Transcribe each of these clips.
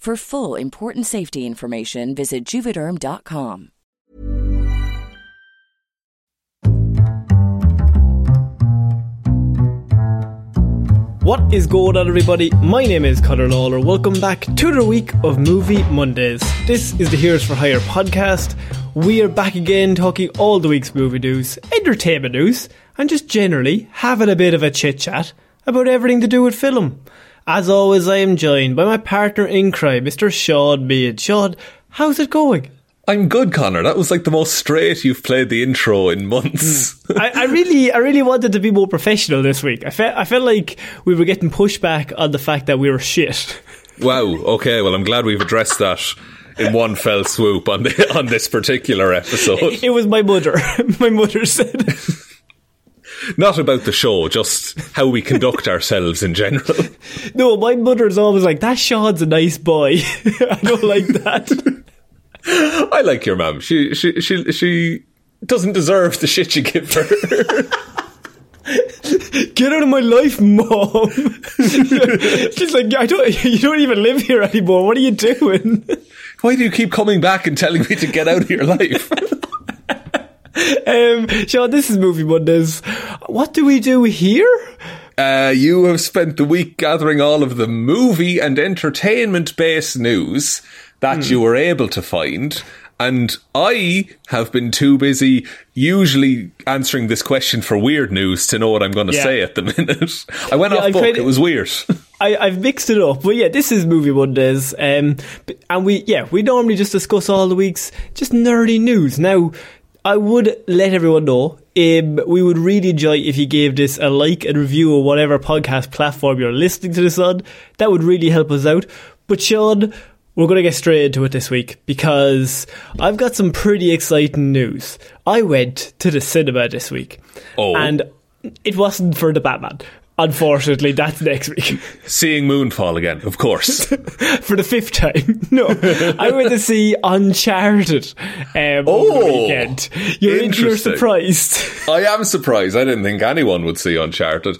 For full important safety information, visit juvederm.com. What is going on, everybody? My name is Conor Lawler. Welcome back to the week of Movie Mondays. This is the Heroes for Hire podcast. We are back again talking all the week's movie news, entertainment news, and just generally having a bit of a chit chat about everything to do with film. As always, I am joined by my partner in crime, Mr. Sean Mead. Sean, how's it going? I'm good, Connor. That was like the most straight you've played the intro in months. Hmm. I, I, really, I really wanted to be more professional this week. I felt, I felt like we were getting pushback on the fact that we were shit. Wow. Okay. Well, I'm glad we've addressed that in one fell swoop on the, on this particular episode. It, it was my mother. my mother said. Not about the show, just how we conduct ourselves in general. No, my mother's always like, that Sean's a nice boy. I don't like that. I like your mum. She she she she doesn't deserve the shit you give her. Get out of my life, mom. She's like, I don't. You don't even live here anymore. What are you doing? Why do you keep coming back and telling me to get out of your life? Um, Sean, this is Movie Mondays. What do we do here? Uh, you have spent the week gathering all of the movie and entertainment based news that mm. you were able to find. And I have been too busy usually answering this question for weird news to know what I'm going to yeah. say at the minute. I went yeah, off I book. It was weird. I, have mixed it up, but yeah, this is Movie Mondays, um, and we yeah we normally just discuss all the weeks just nerdy news. Now, I would let everyone know um, we would really enjoy if you gave this a like and review on whatever podcast platform you're listening to this on. That would really help us out. But Sean, we're going to get straight into it this week because I've got some pretty exciting news. I went to the cinema this week. Oh. And it wasn't for the Batman. Unfortunately, that's next week. Seeing Moonfall again, of course. For the fifth time. No. I went to see Uncharted um, oh, over the weekend. You're, you're surprised. I am surprised. I didn't think anyone would see Uncharted.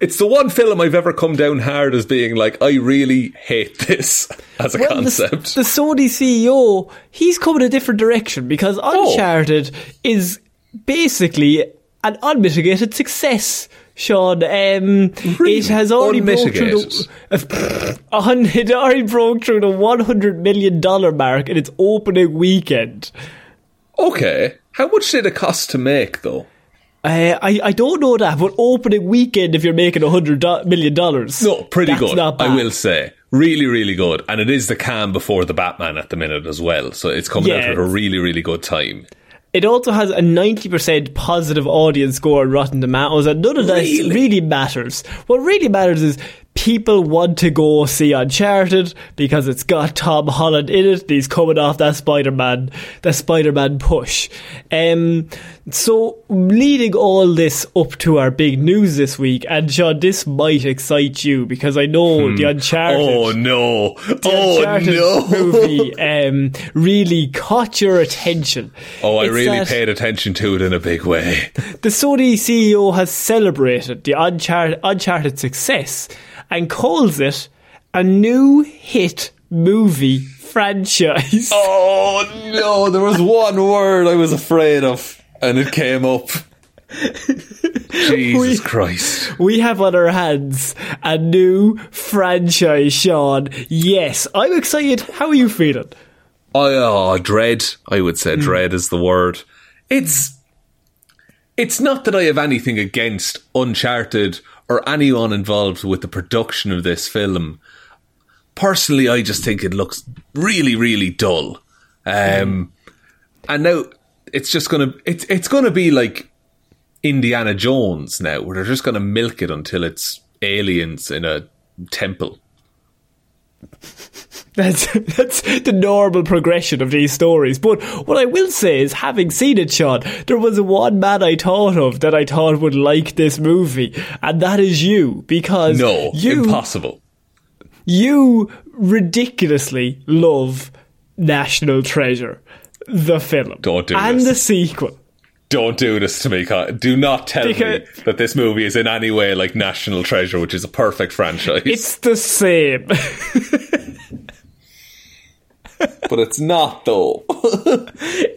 It's the one film I've ever come down hard as being like, I really hate this as a well, concept. The, the Sony CEO, he's come in a different direction because oh. Uncharted oh. is basically an unmitigated success. Sean, um, really? it has already broke through the, uh, it already broke through the one hundred million dollar mark in its opening weekend. Okay, how much did it cost to make though? Uh, I, I don't know that, but opening weekend if you're making a hundred do- million dollars. No, pretty good. Not. I will say. Really, really good. And it is the calm before the Batman at the minute as well. So it's coming out Yeah. at a really, really good time. It also has a 90% positive audience score on Rotten Tomatoes, and none of that Really? really matters. What really matters is people want to go see Uncharted because it's got Tom Holland in it. and He's coming off that Spider-Man, that Spider-Man push. Um, so leading all this up to our big news this week, and Sean, this might excite you because I know the Uncharted. Oh no! the Oh Uncharted no! movie um, really caught your attention. Oh, I It's really paid attention to it in a big way. the Sony CEO has celebrated the Uncharted, Uncharted success and calls it a new hit movie franchise. Oh no! There was one word I was afraid of, and it came up. Jesus We- Christ! We have on our hands a new franchise, Sean. Yes, I'm excited. How are you feeling? Oh, dread. I would say hmm. dread is the word. It's it's not that I have anything against Uncharted or anyone involved with the production of this film. Personally, I just think it looks really, really dull. Um, and now it's just gonna it's it's gonna be like Indiana Jones now, where they're just gonna milk it until it's aliens in a temple. That's that's the normal progression of these stories. But what I will say is, having seen it, Sean, there was one man I thought of that I thought would like this movie, and that is you, because No, you impossible. you ridiculously love National Treasure, the film, Don't do and this. the sequel. Don't do this to me. Do not tell Because- me that this movie is in any way like National Treasure, which is a perfect franchise. It's the same. but it's not, though.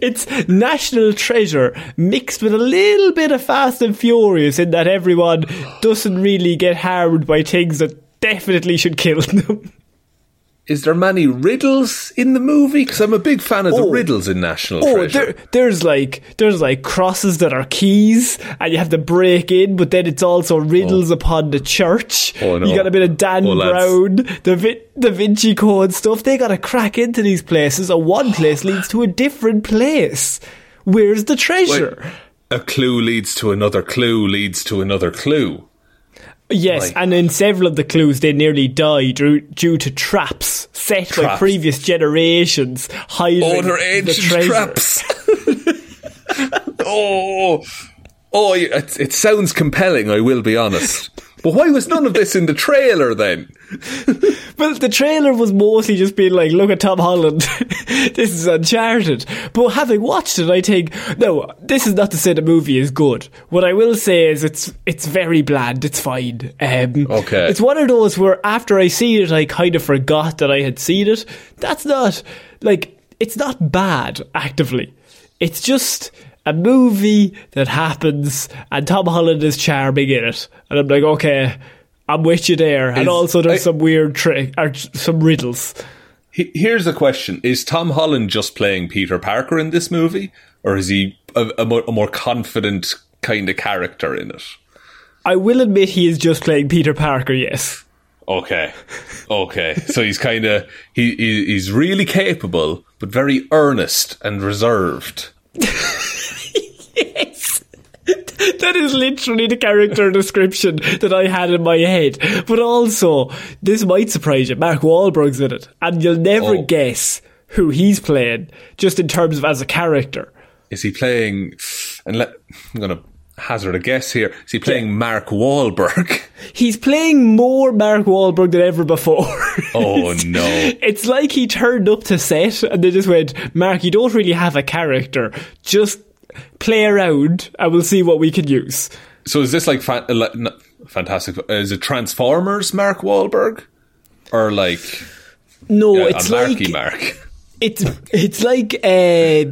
it's National Treasure mixed with a little bit of Fast and Furious in that everyone doesn't really get harmed by things that definitely should kill them. is there many riddles in the movie? Because I'm a big fan of the Oh. riddles in National Oh, Treasure. there, there's like there's like crosses that are keys, and you have to break in. But then it's also riddles oh. upon the church. Oh, no. You got a bit of Dan Oh, lads. Brown, the Vi- Da Vinci Code stuff. They got to crack into these places, and one place leads to a different place. Where's the treasure? a clue leads to another clue leads to another clue. Yes, and in several of the clues, they nearly die due, due to traps set by previous generations hiding they're the treasure. traps. oh, oh, it, it sounds compelling. I will be honest. But why was none of this in the trailer then? Well, the trailer was mostly just being like, look at Tom Holland. this is Uncharted. But having watched it, I think, no, this is not to say the movie is good. What I will say is it's it's very bland. It's fine. Um, Okay. It's one of those where after I see it, I kind of forgot that I had seen it. That's not, like, it's not bad, actively. It's just a movie that happens and Tom Holland is charming in it. And I'm like, okay, I'm with you there. and Is- also there's I- some weird trick or some riddles. He- Here's a question: Is Tom Holland just playing Peter Parker in this movie, or is he a, a, more, a more confident kind of character in it? I will admit he is just playing Peter Parker, yes. Okay, okay. so he's kind of he, he he's really capable, but very earnest and reserved. That is literally the character description that I had in my head. But also, this might surprise you. Mark Wahlberg's in it, and you'll never Oh. guess who he's playing, just in terms of as a character. Is he playing? And let I'm gonna hazard a guess here. Is he playing Mark Wahlberg? He's playing more Mark Wahlberg than ever before. Oh no! It's like he turned up to set and they just went, Mark, you don't really have a character. Just play around and we'll see what we can use. So is this like fan, uh, fantastic? Is it Transformers Mark Wahlberg, or like No, yeah, it's like Mark? it's it's like a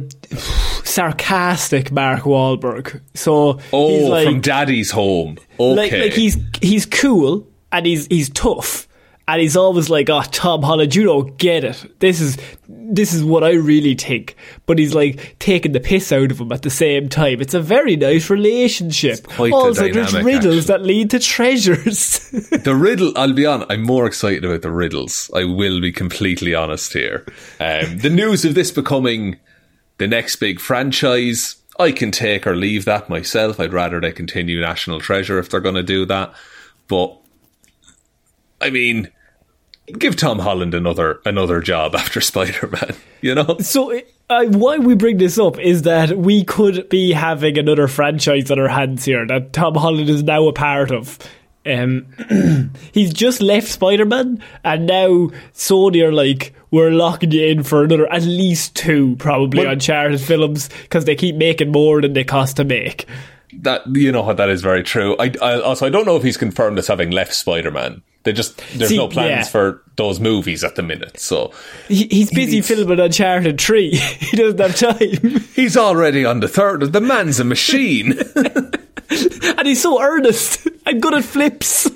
sarcastic Mark Wahlberg. So Oh, he's like, from Daddy's Home. Okay, like like he's he's cool and he's he's tough and he's always like, "Oh, Tom Holland, you don't get it. This is this is what I really think." But he's like taking the piss out of him at the same time. It's a very nice relationship. also, there's riddles actually. that lead to treasures. The riddle, I'll be on, I'm more excited about the riddles. I will be completely honest here. Um, the news of this becoming the next big franchise, I can take or leave that myself. I'd rather they continue National Treasure if they're going to do that. But, I mean, give Tom Holland another another job after Spider Man, you know? So, uh, why we bring this up is that we could be having another franchise on our hands here that Tom Holland is now a part of. Um, he's just left Spider Man, and now Sony are like, we're locking you in for another at least two, probably Well- Uncharted films, because they keep making more than they cost to make. That you know what that is very true. I, I also I don't know if he's confirmed as having left Spider Man. They just there's See, no plans yeah. for those movies at the minute. So He, he's busy needs- filming Uncharted 3. he doesn't have time. he's already on the third. The man's a machine, and he's so earnest and good at flips.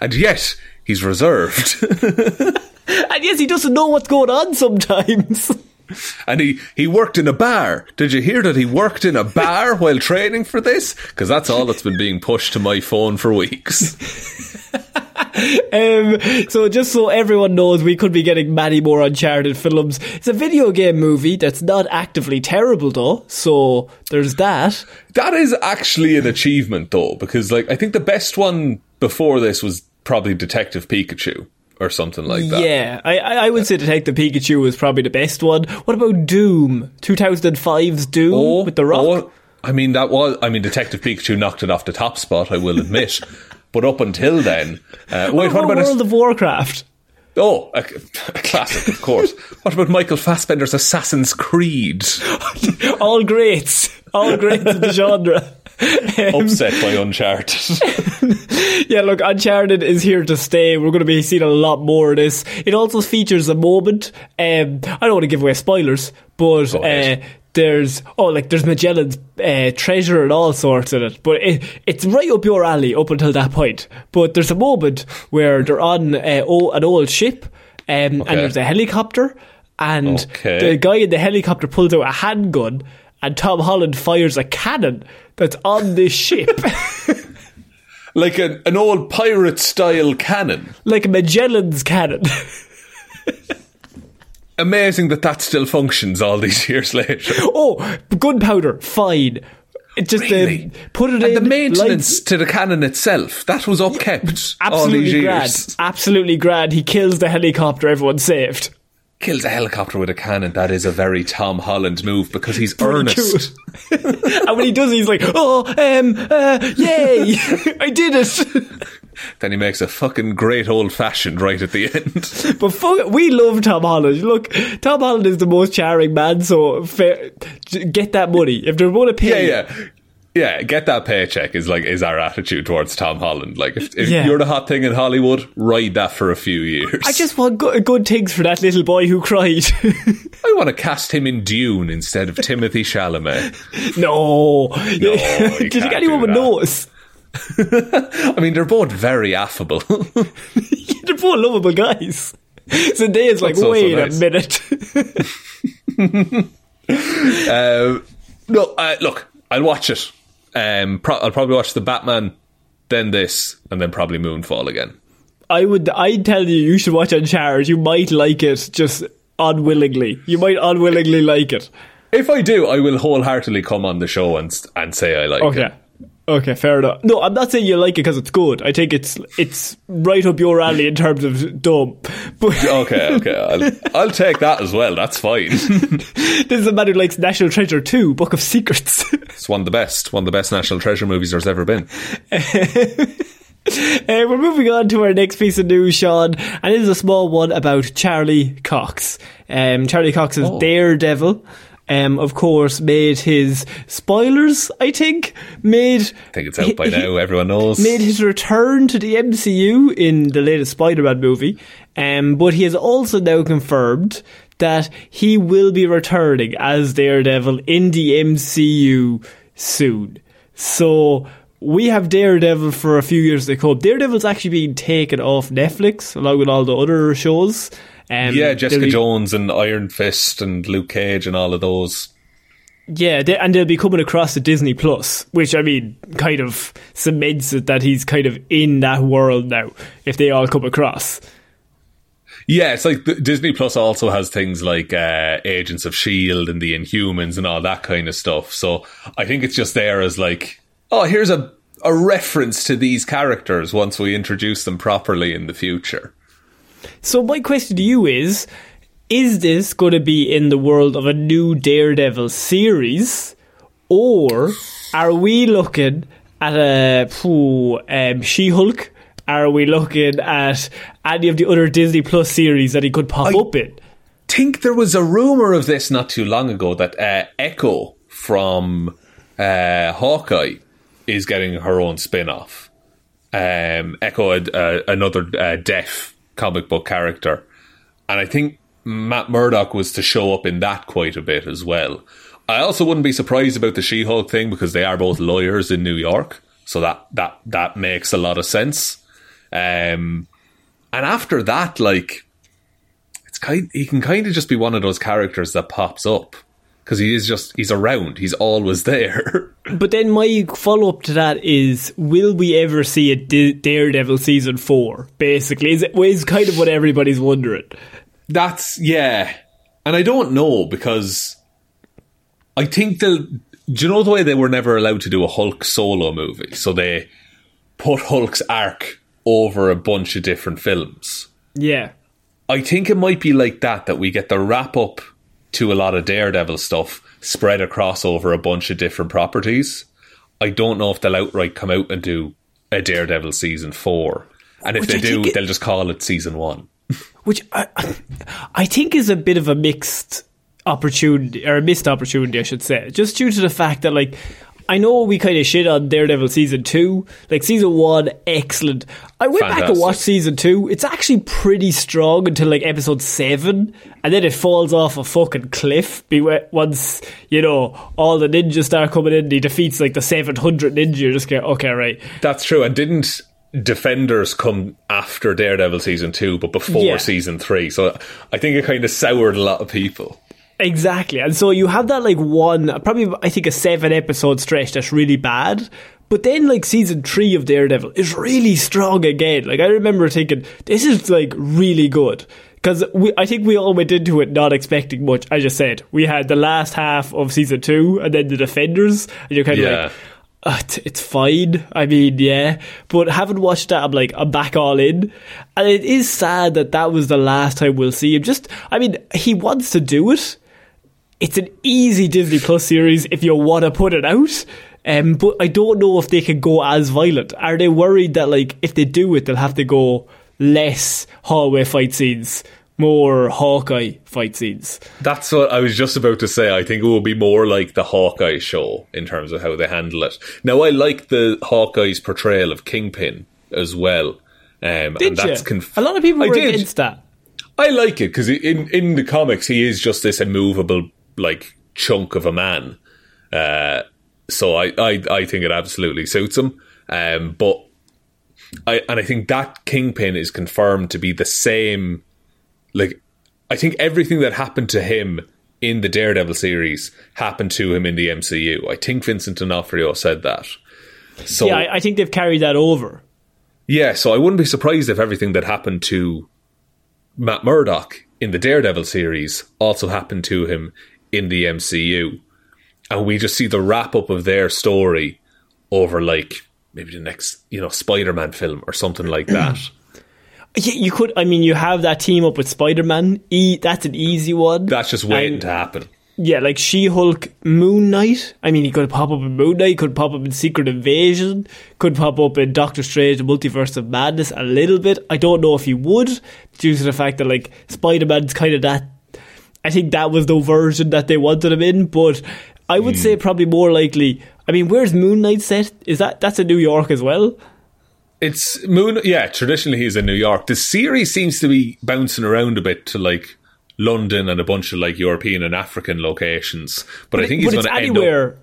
and yet he's reserved. And yes, he doesn't know what's going on sometimes. and he he worked in a bar. Did you hear that he worked in a bar while training for this? Because that's all that's been being pushed to my phone for weeks. Um, so just so everyone knows, we could be getting many more Uncharted films. It's a video game movie that's not actively terrible though, so there's that. That is actually an achievement, though, because like I think the best one before this was probably Detective Pikachu or something like that. Yeah, I, I I would say Detective Pikachu was probably the best one. What about Doom? 2005's Doom with The Rock? oh, I mean, that was. I mean, Detective Pikachu knocked it off the top spot. I will admit, but up until then, uh, wait, what about? World a, of Warcraft? oh, a, a classic, of course. what about Michael Fassbender's Assassin's Creed? All greats. All greats of the genre. Um, Upset by Uncharted. Yeah, look, Uncharted is here to stay. We're going to be seeing a lot more of this. It also features a moment. Um, I don't want to give away spoilers, but uh, there's oh, like there's Magellan's uh, treasure and all sorts in it. But it, it's right up your alley up until that point. But there's a moment where they're on uh, oh, an old ship, um, and there's a helicopter, and Okay. the guy in the helicopter pulls out a handgun. And Tom Holland fires a cannon that's on this ship. like an, an old pirate style cannon. like Magellan's cannon. Amazing that that still functions all these years later. oh, gunpowder, fine. It just Really? um, put it and in. the maintenance to the cannon itself that was upkept all these absolutely years. grand. Absolutely grand. He kills the helicopter. Everyone's saved. Kills a helicopter with a cannon. That is a very Tom Holland move because he's Pretty earnest. and when he does, he's like, "Oh, um, uh, yay! I did it!" Then he makes a fucking great old fashioned right at the end. but fuck, it, we love Tom Holland. Look, Tom Holland is the most charming man. So fair, get that money if they're going to pay. yeah. Yeah, get that paycheck is like is our attitude towards Tom Holland. Like if, if Yeah. you're the hot thing in Hollywood, ride that for a few years. I just want good, good things for that little boy who cried. I want to cast him in Dune instead of Timothée Chalamet. no, you Did you get anyone with nose? I mean, they're both very affable. They're both lovable guys. Zendaya's like, That's wait nice. a minute. Uh, no, uh, look, I'll watch it. Um, pro- I'll probably watch the Batman, then this, and then probably Moonfall again. I would, I'd tell you, you should watch Uncharted. You might like it, just unwillingly. You might unwillingly like it. If I do, I will wholeheartedly come on the show and and say I like it. Okay. it. Okay, fair enough. No, I'm not saying you like it because it's good. I think it's it's right up your alley in terms of dumb. But Okay, okay, I'll, I'll take that as well. That's fine. this is a man who likes National Treasure 2, Book of Secrets. it's one of the best, one of the best National Treasure movies there's ever been. Uh, we're moving on to our next piece of news, Sean, and it is a small one about Charlie Cox. Um, Charlie Cox is Daredevil. Um, of course, made his spoilers. I think made. I think it's out by now. Everyone knows. Made his return to the MCU in the latest Spider-Man movie. Um, but he has also now confirmed that he will be returning as Daredevil in the MCU soon. So we have Daredevil for a few years to come. Daredevil's actually being taken off Netflix along with all the other shows. Um, yeah, Jessica be- Jones and Iron Fist and Luke Cage and all of those. Yeah, they, and they'll be coming across to Disney Plus, which I mean, kind of cements it that he's kind of in that world now. If they all come across, Yeah, it's like the, Disney Plus also has things like uh, Agents of Shield and the Inhumans and all that kind of stuff. So I think it's just there as like, oh, here's a a reference to these characters once we introduce them properly in the future. So my question to you is: Is this going to be in the world of a new Daredevil series, or are we looking at a phew, um, She-Hulk? Are we looking at any of the other Disney Plus series that he could pop I- up in? think there was a rumor of this not too long ago that uh, Echo from uh, Hawkeye is getting her own spin off. Um, Echo, uh, another uh, deaf comic book character. And I think Matt Murdock was to show up in that quite a bit as well. I also wouldn't be surprised about the She Hulk thing because they are both lawyers in New York. So that, that, that makes a lot of sense. Um, and after that, like, it's kind he can kind of just be one of those characters that pops up because he is just he's around. He's always there. But then my follow up to that is: Will we ever see a D- Daredevil season four? Basically, is it is kind of what everybody's wondering. that's yeah. And i don't know because i think they'll do you know the way they were never allowed to do a hulk solo movie? So they put hulk's arc over a bunch of different films. Yeah, I think it might be like that that we get the wrap up to a lot of Daredevil stuff spread across over a bunch of different properties. I don't know if they'll outright come out and do a Daredevil season four. And if Which they I do, it- they'll just call it season one. which I, I think is a bit of a mixed opportunity or a missed opportunity, I should say, just due to the fact that like. I know we kind of shit on Daredevil season two. Like season one, excellent. I went back and Fantastic. watched season two. It's actually pretty strong until like episode seven, and then it falls off a fucking cliff. Once you know all the ninjas start coming in, he defeats like the seven hundred ninja. You just get okay, right? That's true. And didn't Defenders come after Daredevil season two, but before Yeah. season three? So I think it kind of soured a lot of people. Exactly. And so you have that like one, probably I think a seven episode stretch that's really bad. But then like season three of Daredevil is really strong again. Like I remember thinking, this is like really good. Because I think we all went into it not expecting much. I just said we had the last half of season two and then the Defenders, and you're kind of Yeah. like, uh, t- it's fine. I mean, yeah, but having watched that, I'm like, I'm back all in, and it is sad that that was the last time we'll see him. Just, I mean, he wants to do it. It's an easy Disney Plus series if you want to put it out. Um, but I don't know if they can go as violent. Are they worried that like if they do it, they'll have to go less hallway fight scenes, more Hawkeye fight scenes? That's what I was just about to say. I think it will be more like the Hawkeye show in terms of how they handle it. Now, I like the Hawkeye's portrayal of Kingpin as well. Um, Did and that's you? conf- a lot of people I were did. against that. I like it because in in the comics he is just this immovable like chunk of a man. Uh, so I, I I think it absolutely suits him. Um, but I and I think that Kingpin is confirmed to be the same. Like I think everything that happened to him in the Daredevil series happened to him in the MCU. I think Vincent D'Onofrio said that. So yeah, I, I think they've carried that over. yeah, so I wouldn't be surprised if everything that happened to Matt Murdock in the Daredevil series also happened to him in the MCU. And we just see the wrap up of their story over like maybe the next, you know, Spider Man film or something like that. Yeah, you could. I mean, you have that team up with Spider Man. E, that's an easy one. That's just waiting And- to happen. Yeah, like She Hulk, Moon Knight. I mean, he could pop up in Moon Knight, could pop up in Secret Invasion, could pop up in Doctor Strange, the Multiverse of Madness a little bit. I don't know if he would, due to the fact that like Spider Man's kind of that. I think that was the version that they wanted him in, but I would say hmm. probably more likely. I mean, where's Moon Knight set? Is that that's in New York as well? It's Moon. Yeah, traditionally he's in New York. The series seems to be bouncing around a bit to like London and a bunch of like European and African locations. But, I think he's going to up. anywhere.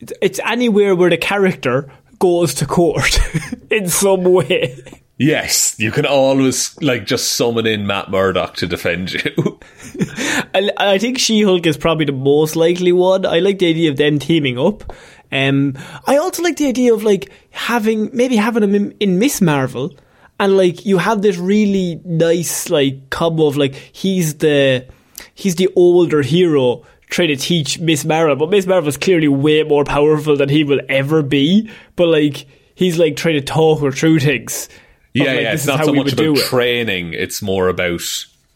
It's, it's anywhere where the character goes to court in some way. Yes, you can always like just summon in Matt Murdock to defend you. I, I think She Hulk is probably the most likely one. I like the idea of them teaming up. Um, I also like the idea of like having maybe having him in, in Miss Marvel, and like you have this really nice like combo of like he's the he's the older hero trying to teach Miss Marvel, but Miss Marvel is clearly way more powerful than he will ever be. But like he's like trying to talk her through things. Yeah, like, yeah. It's not so much about it. training; it's more about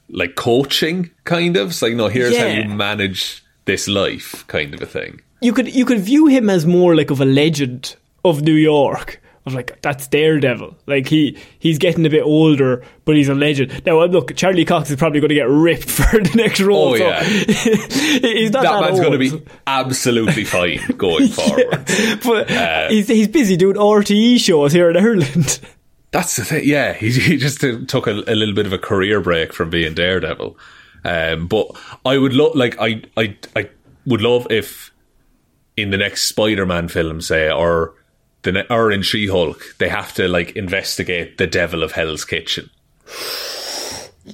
like coaching, kind of. It's like, no, here's how you manage this life, kind of a thing. you could you could view him as more like of a legend of New York. Of like that's Daredevil. Like he he's getting a bit older, but he's a legend. Now uh, look, Charlie Cox is probably going to get ripped for the next role. Oh, so yeah. he's not that that, man's going to be absolutely fine going forward. But Uh, he's he's busy doing RTE shows here in Ireland. That's the thing. Yeah, he, he just took a, a little bit of a career break from being Daredevil. Um, but I would love, like, I, I, I would love if in the next Spider-Man film, say, or the ne- or in She-Hulk, they have to like investigate the Devil of Hell's Kitchen.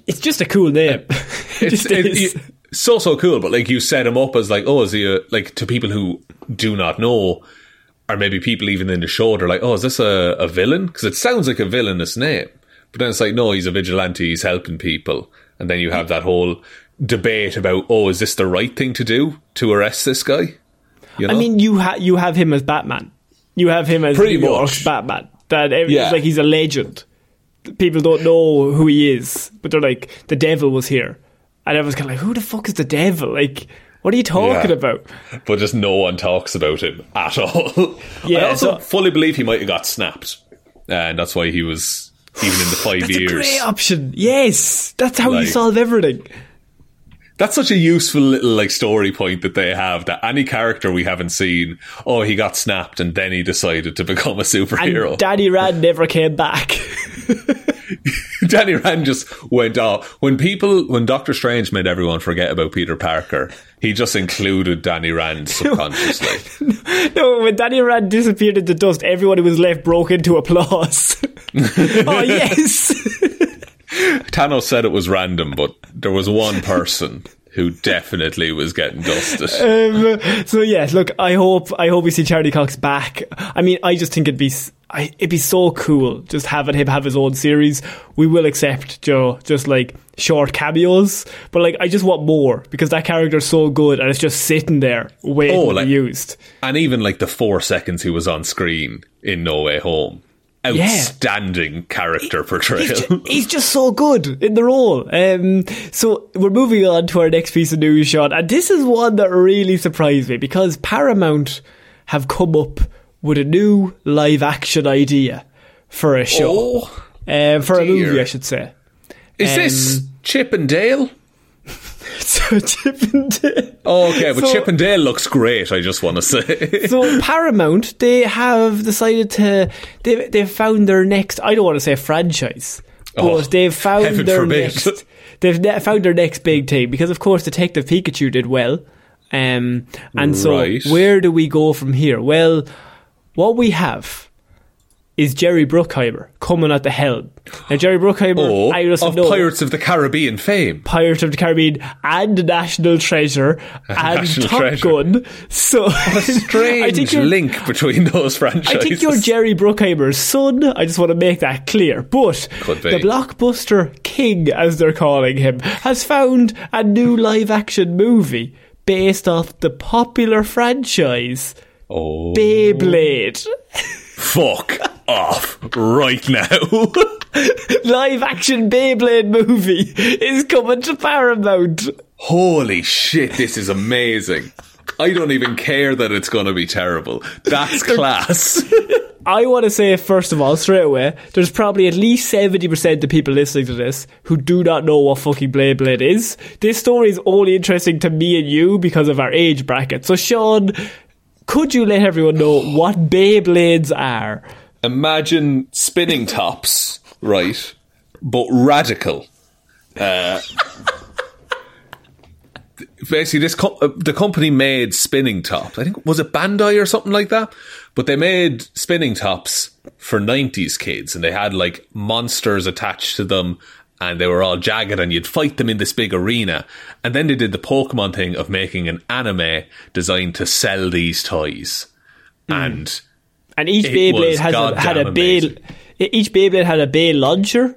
It's just a cool name. it It's it- is. it- so so cool, but like you set him up as like, oh, is he a, like to people who do not know, or maybe people even in the show, they're like, oh, is this a, a villain? Because it sounds like a villainous name, but then it's like, no, he's a vigilante, he's helping people, and then you have that whole debate about, oh, is this the right thing to do to arrest this guy? You know? I mean, you ha- you have him as Batman. You have him as Pretty much. Batman. That it's Yeah. like he's a legend. People don't know who he is, but they're like, the devil was here, and everyone's kind of like, who the fuck is the devil? Like, what are you talking Yeah. about? but just no one talks about him at all. Yeah, I also so- fully believe he might have got snapped, and that's why he was even in the five That's a years. great option. Yes, that's how you solve everything. That's such a useful little like story point that they have that any character we haven't seen, oh, he got snapped and then he decided to become a superhero. And Danny Rand never came back. Danny Rand just went off. When people, when Doctor Strange made everyone forget about Peter Parker, he just included Danny Rand subconsciously. no, when Danny Rand disappeared into dust, everyone who was left broke into applause. oh yes. Thanos said it was random, but there was one person who definitely was getting dusted. Um, so yes, look, I hope I hope we see Charlie Cox back. I mean, I just think it'd be I, it'd be so cool just having him have his own series. We will accept Joe just like short cameos, but like I just want more because that character's so good and it's just sitting there waiting Oh, to be used. and even like the four seconds he was on screen in No Way Home. Outstanding character portrayal. He's ju- he's just so good in the role. Um, so we're moving on to our next piece of news, Sean, and this is one that really surprised me because Paramount have come up with a new live action idea for a show, Oh, um, for a movie, I should say. Is this Um, Chip and Dale? So Chip and Dale. Oh, okay, but So- Chip and Dale looks great. I just want to say. So Paramount, they have decided to they they've found their next. I don't want to say franchise, but Oh, they've found their forbid. next. They've found their next big thing because, of course, Detective Pikachu did well, um, and so Right. where do we go from here? Well, what we have is Jerry Bruckheimer coming at the helm. Now, Jerry Bruckheimer, Oh, I just of know. Pirates of the Caribbean fame. Pirates of the Caribbean and National Treasure and National Top Treasure. Gun. So I Strange think you're- link between those franchises. I think you're Jerry Bruckheimer's son. I just want to make that clear. But the blockbuster king, as they're calling him, has found a new live action movie based off the popular franchise oh, Beyblade. fuck off right now. live action Beyblade movie is coming to Paramount. Holy shit, this is amazing. I don't even care that it's going to be terrible. That's class. I want to say, first of all, straight away, there's probably at least 70% of people listening to this who do not know what fucking Beyblade is. This story is only interesting to me and you because of our age bracket. So, Sean, could you let everyone know what Beyblades are? Imagine spinning tops, right? But radical. Uh, basically this co- uh, the company made spinning tops. I think was it Bandai or something like that. But they made spinning tops for '90s kids, and they had like monsters attached to them, and they were all jagged, and you'd fight them in this big arena. And then they did the Pokemon thing of making an anime designed to sell these toys, hmm. and And each Beyblade has a, had a goddamn bay. Each Beyblade had a bay launcher.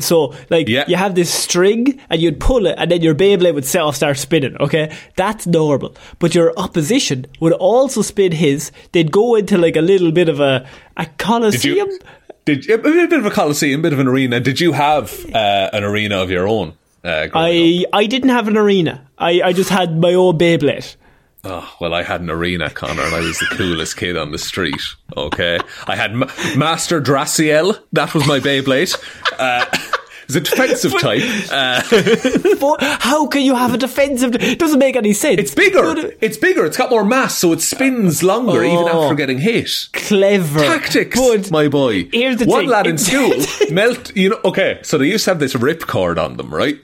So, like, Yeah. you have this string, and you'd pull it, and then your Beyblade would set off, start spinning. Okay, that's normal. But your opposition would also spin his. They'd go into like a little bit of a a did coliseum. you? Did a bit of a coliseum, a bit of an arena? Did you have uh, an arena of your own? Uh, growing up? I I didn't have an arena. I I just had my own Beyblade. Oh, well, I had an arena, Connor, and I was the coolest kid on the street. Okay. I had Ma- Master Draciel. That was my Beyblade. Uh, it's a defensive type. Uh, how can you have a defensive? It doesn't make any sense. it's bigger. It's bigger. It's got more mass, so it spins longer even Oh. after getting hit. clever Tactics, But my boy. here's the One thing. lad in school melt. You know, okay. So they used to have this rip cord on them, right?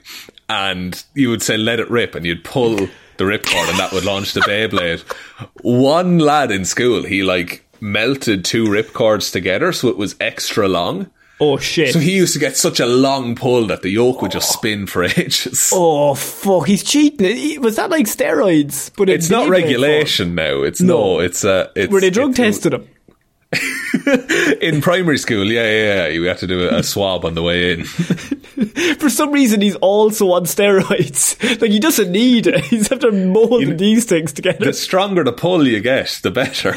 And you would say, "Let it rip," and you'd pull the rip cord, and that would launch the Beyblade. One lad in school, he like melted two rip cords together, so it was extra long. Oh shit! So he used to get such a long pull that the yoke would just spin for ages. oh fuck! He's cheating. He- Was that like steroids? But It's not regulation now. It's No. no. It's uh. It's. Were they drug tested him? in primary school? Yeah, yeah, yeah. You had to do a, a swab on the way in. For some reason, he's also on steroids. Like he doesn't need it. He's after molding these things together. The stronger the pull you get, the better.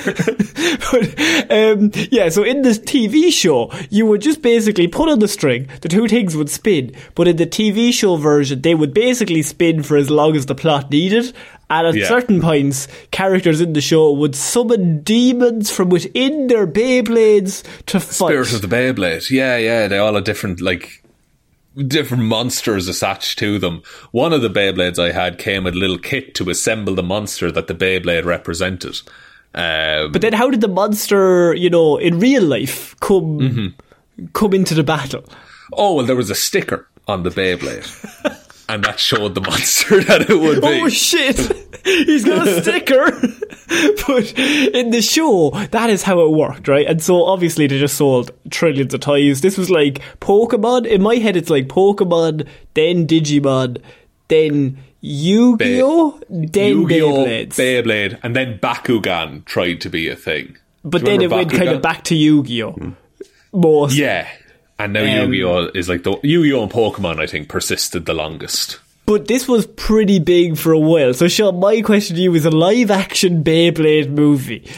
but, um, yeah, so in this TV show, you would just basically put on the string, the two things would spin, but in the TV show version, they would basically spin for as long as the plot needed. And at Yeah. certain points, characters in the show would summon demons from within their Beyblades to fight. Spirit of the Beyblade. Yeah, yeah. They all had different, like, different monsters attached to them. One of the Beyblades I had came with a little kit to assemble the monster that the Beyblade represented. Um, but then how did the monster, you know, in real life come, Mm-hmm. come into the battle? oh, well, there was a sticker on the Beyblade. and that showed the monster that it would be. Oh shit! He's got a sticker. but in the show, that is how it worked, right? And so obviously they just sold trillions of toys. This was like Pokemon. In my head, it's like Pokemon, then Digimon, then Yu-Gi-Oh, then Yu-Gi-Oh, Beyblades. Beyblade, and then Bakugan tried to be a thing. but then it remember went kind of back to Yu-Gi-Oh. Most. Yeah. And now Um, Yu-Gi-Oh is like the Yu-Gi-Oh and Pokemon I think persisted the longest. But this was pretty big for a while. So, Sean, my question to you is a live action Beyblade movie.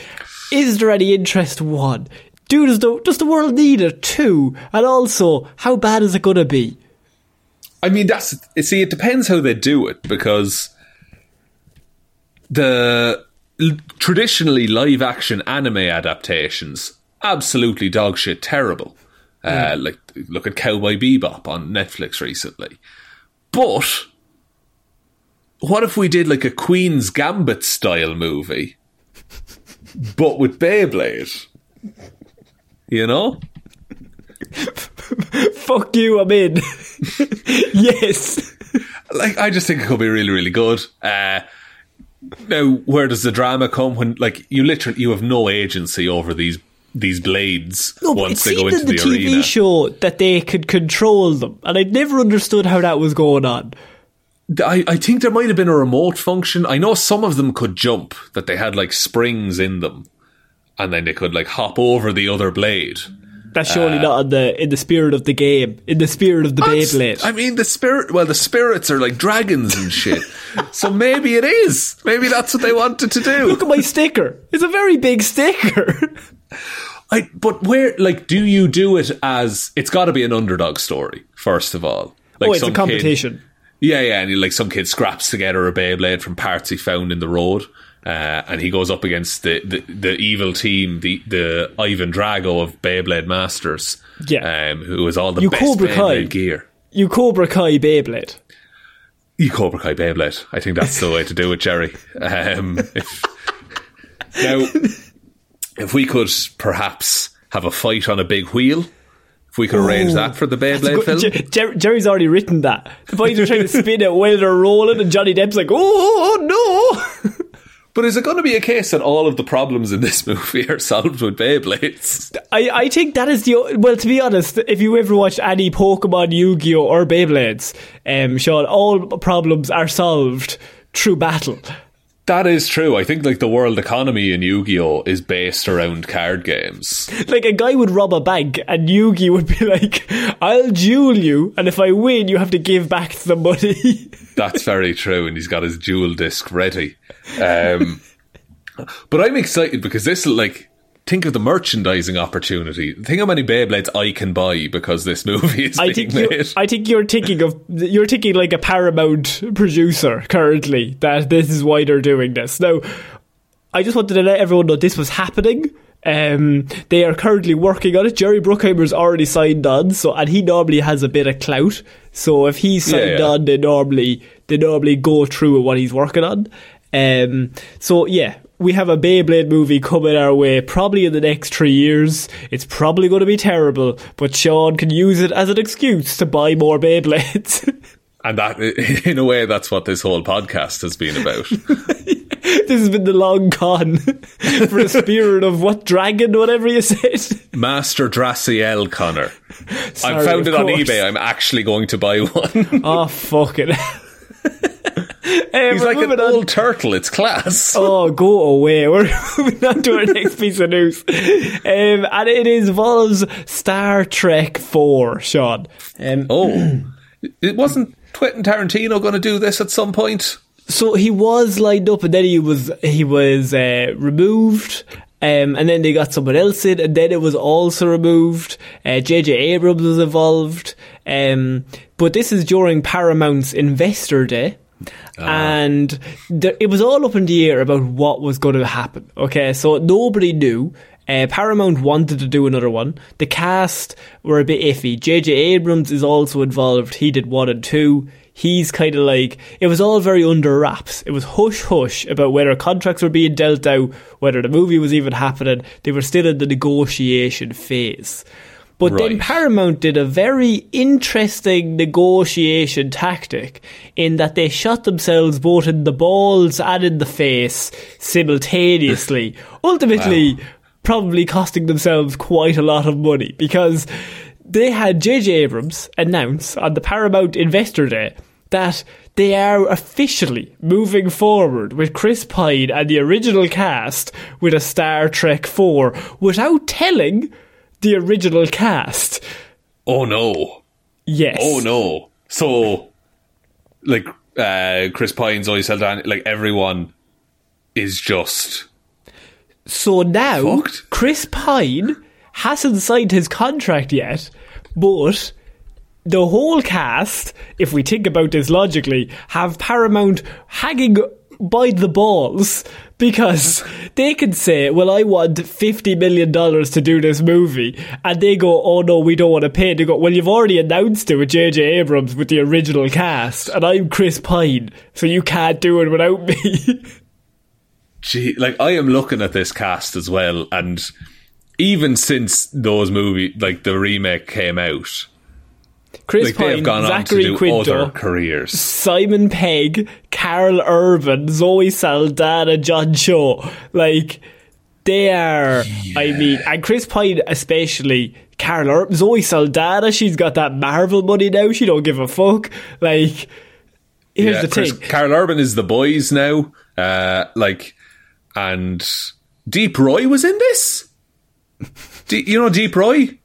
Is there any interest? One. Do does the, does the world need it? Two. And also, how bad is it going to be? I mean, that's see. It depends how they do it because the l- traditionally live action anime adaptations absolutely dog shit terrible. Uh, like look at Cowboy Bebop on Netflix recently. But what if we did like a Queen's Gambit style movie, but with Beyblade? You know. Fuck you, I'm in. yes. like I just think it could be really, really good. Uh, now, where does the drama come when, like, you literally you have no agency over these these blades No, but it once they go seemed into in the, the, TV arena? show that they could control them. And I never understood how that was going on. I, I think there might have been a remote function. I know some of them could jump, that they had like springs in them, and then they could like hop over the other blade. That's surely uh, not in the in the spirit of the game, in the spirit of the Beyblade. I mean, the spirit. Well, the spirits are like dragons and shit. so maybe it is. Maybe that's what they wanted to do. Look at my sticker. It's a very big sticker. I, but where, like, do you do it as it's got to be an underdog story first of all? Like oh, it's a some kid- competition. yeah, yeah, and he, like some kid scraps together a Beyblade from parts he found in the road, uh, and he goes up against the, the, the evil team, the the Ivan Drago of Beyblade Masters, Yeah. um, who has all the You best Cobra Beyblade Kai. gear. You Cobra Kai Beyblade. You Cobra Kai Beyblade. I think that's the way to do it, Jerry. Um, if, now, if we could perhaps have a fight on a big wheel If we could arrange Oh, that for the Beyblade film. Jer- Jer- Jerry's already written that. The boys are trying to spin it while they're rolling, and Johnny Depp's like, "Oh, oh no!" But is it going to be a case that all of the problems in this movie are solved with Beyblades? I, I think that is the well. To be honest, if you ever watched any Pokemon, Yu-Gi-Oh, or Beyblades, um, Sean, all problems are solved through battle. That is true. I think like the world economy in Yu-Gi-Oh is based around card games. Like a guy would rob a bank, and Yugi would be like, "I'll duel you, and if I win, you have to give back the money." That's very true, and he's got his duel disc ready. Um, but I'm excited because this like think of the merchandising opportunity. Think how many Beyblades I can buy because this movie is I being think made. I think you're thinking of you're thinking like a Paramount producer currently that this is why they're doing this. Now, I just wanted to let everyone know this was happening. Um, they are currently working on it. Jerry Bruckheimer's already signed on, so and he normally has a bit of clout. So if he's signed Yeah, yeah. on, they normally they normally go through with what he's working on. Um, so yeah, we have a Beyblade movie coming our way probably in the next three years. It's probably going to be terrible, but Sean can use it as an excuse to buy more Beyblades. and that, in a way, that's what this whole podcast has been about. this has been the long con for a spirit of what dragon, whatever you said. Master Draciel Connor. Sorry, I found it on eBay. I'm actually going to buy one. Oh fuck it. Um, He's like an on. old turtle. It's class. Oh, go away. We're moving on to our next piece of news. Um, and it involves Star Trek 4, Sean. Um, Oh, it wasn't Quentin Tarantino going to do this at some point? so he was lined up and then he was he was uh, removed. Um, and then they got someone else in, and then it was also removed. Uh, J.J. Abrams was involved. Um, but this is during Paramount's Investor Day. And there, it was all up in the air about what was going to happen. Okay, so nobody knew. Uh, Paramount wanted to do another one. The cast were a bit iffy. J.J. Abrams is also involved. He did one and two. He's kind of like it was all very under wraps. It was hush hush about whether contracts were being dealt out, whether the movie was even happening. They were still in the negotiation phase. But then Paramount did a very interesting negotiation tactic in that they shot themselves both in the balls and in the face simultaneously, ultimately probably costing themselves quite a lot of money because they had J.J. Abrams announce on the Paramount Investor Day that they are officially moving forward with Chris Pine and the original cast with a Star Trek 4 without telling the original cast. Oh no. Yes. Oh no. So, like, uh, Chris Pine's always held on, like, everyone is just. So now, Fucked. Chris Pine hasn't signed his contract yet, but the whole cast, if we think about this logically, have Paramount hanging by the balls because they can say, Well, I want $50 million to do this movie. And they go, Oh no, we don't want to pay. They go, Well, you've already announced it with J.J. Abrams with the original cast, and I'm Chris Pine, so you can't do it without me. Gee, like, I am looking at this cast as well, and even since those movies, like, the remake came out, Chris like, Pine, Zachary Quinto, careers. Simon Pegg, Karl Urban, Zoe Saldana, John Cho. Like, they are, I mean, and Chris Pine especially, Karl Urban, Zoe Saldana, she's got that Marvel money now, she don't give a fuck. Like, here's Yeah, the Chris, thing. Karl Urban is the boys now. Uh, like, and Deep Roy was in this. D- you know Deep Roy?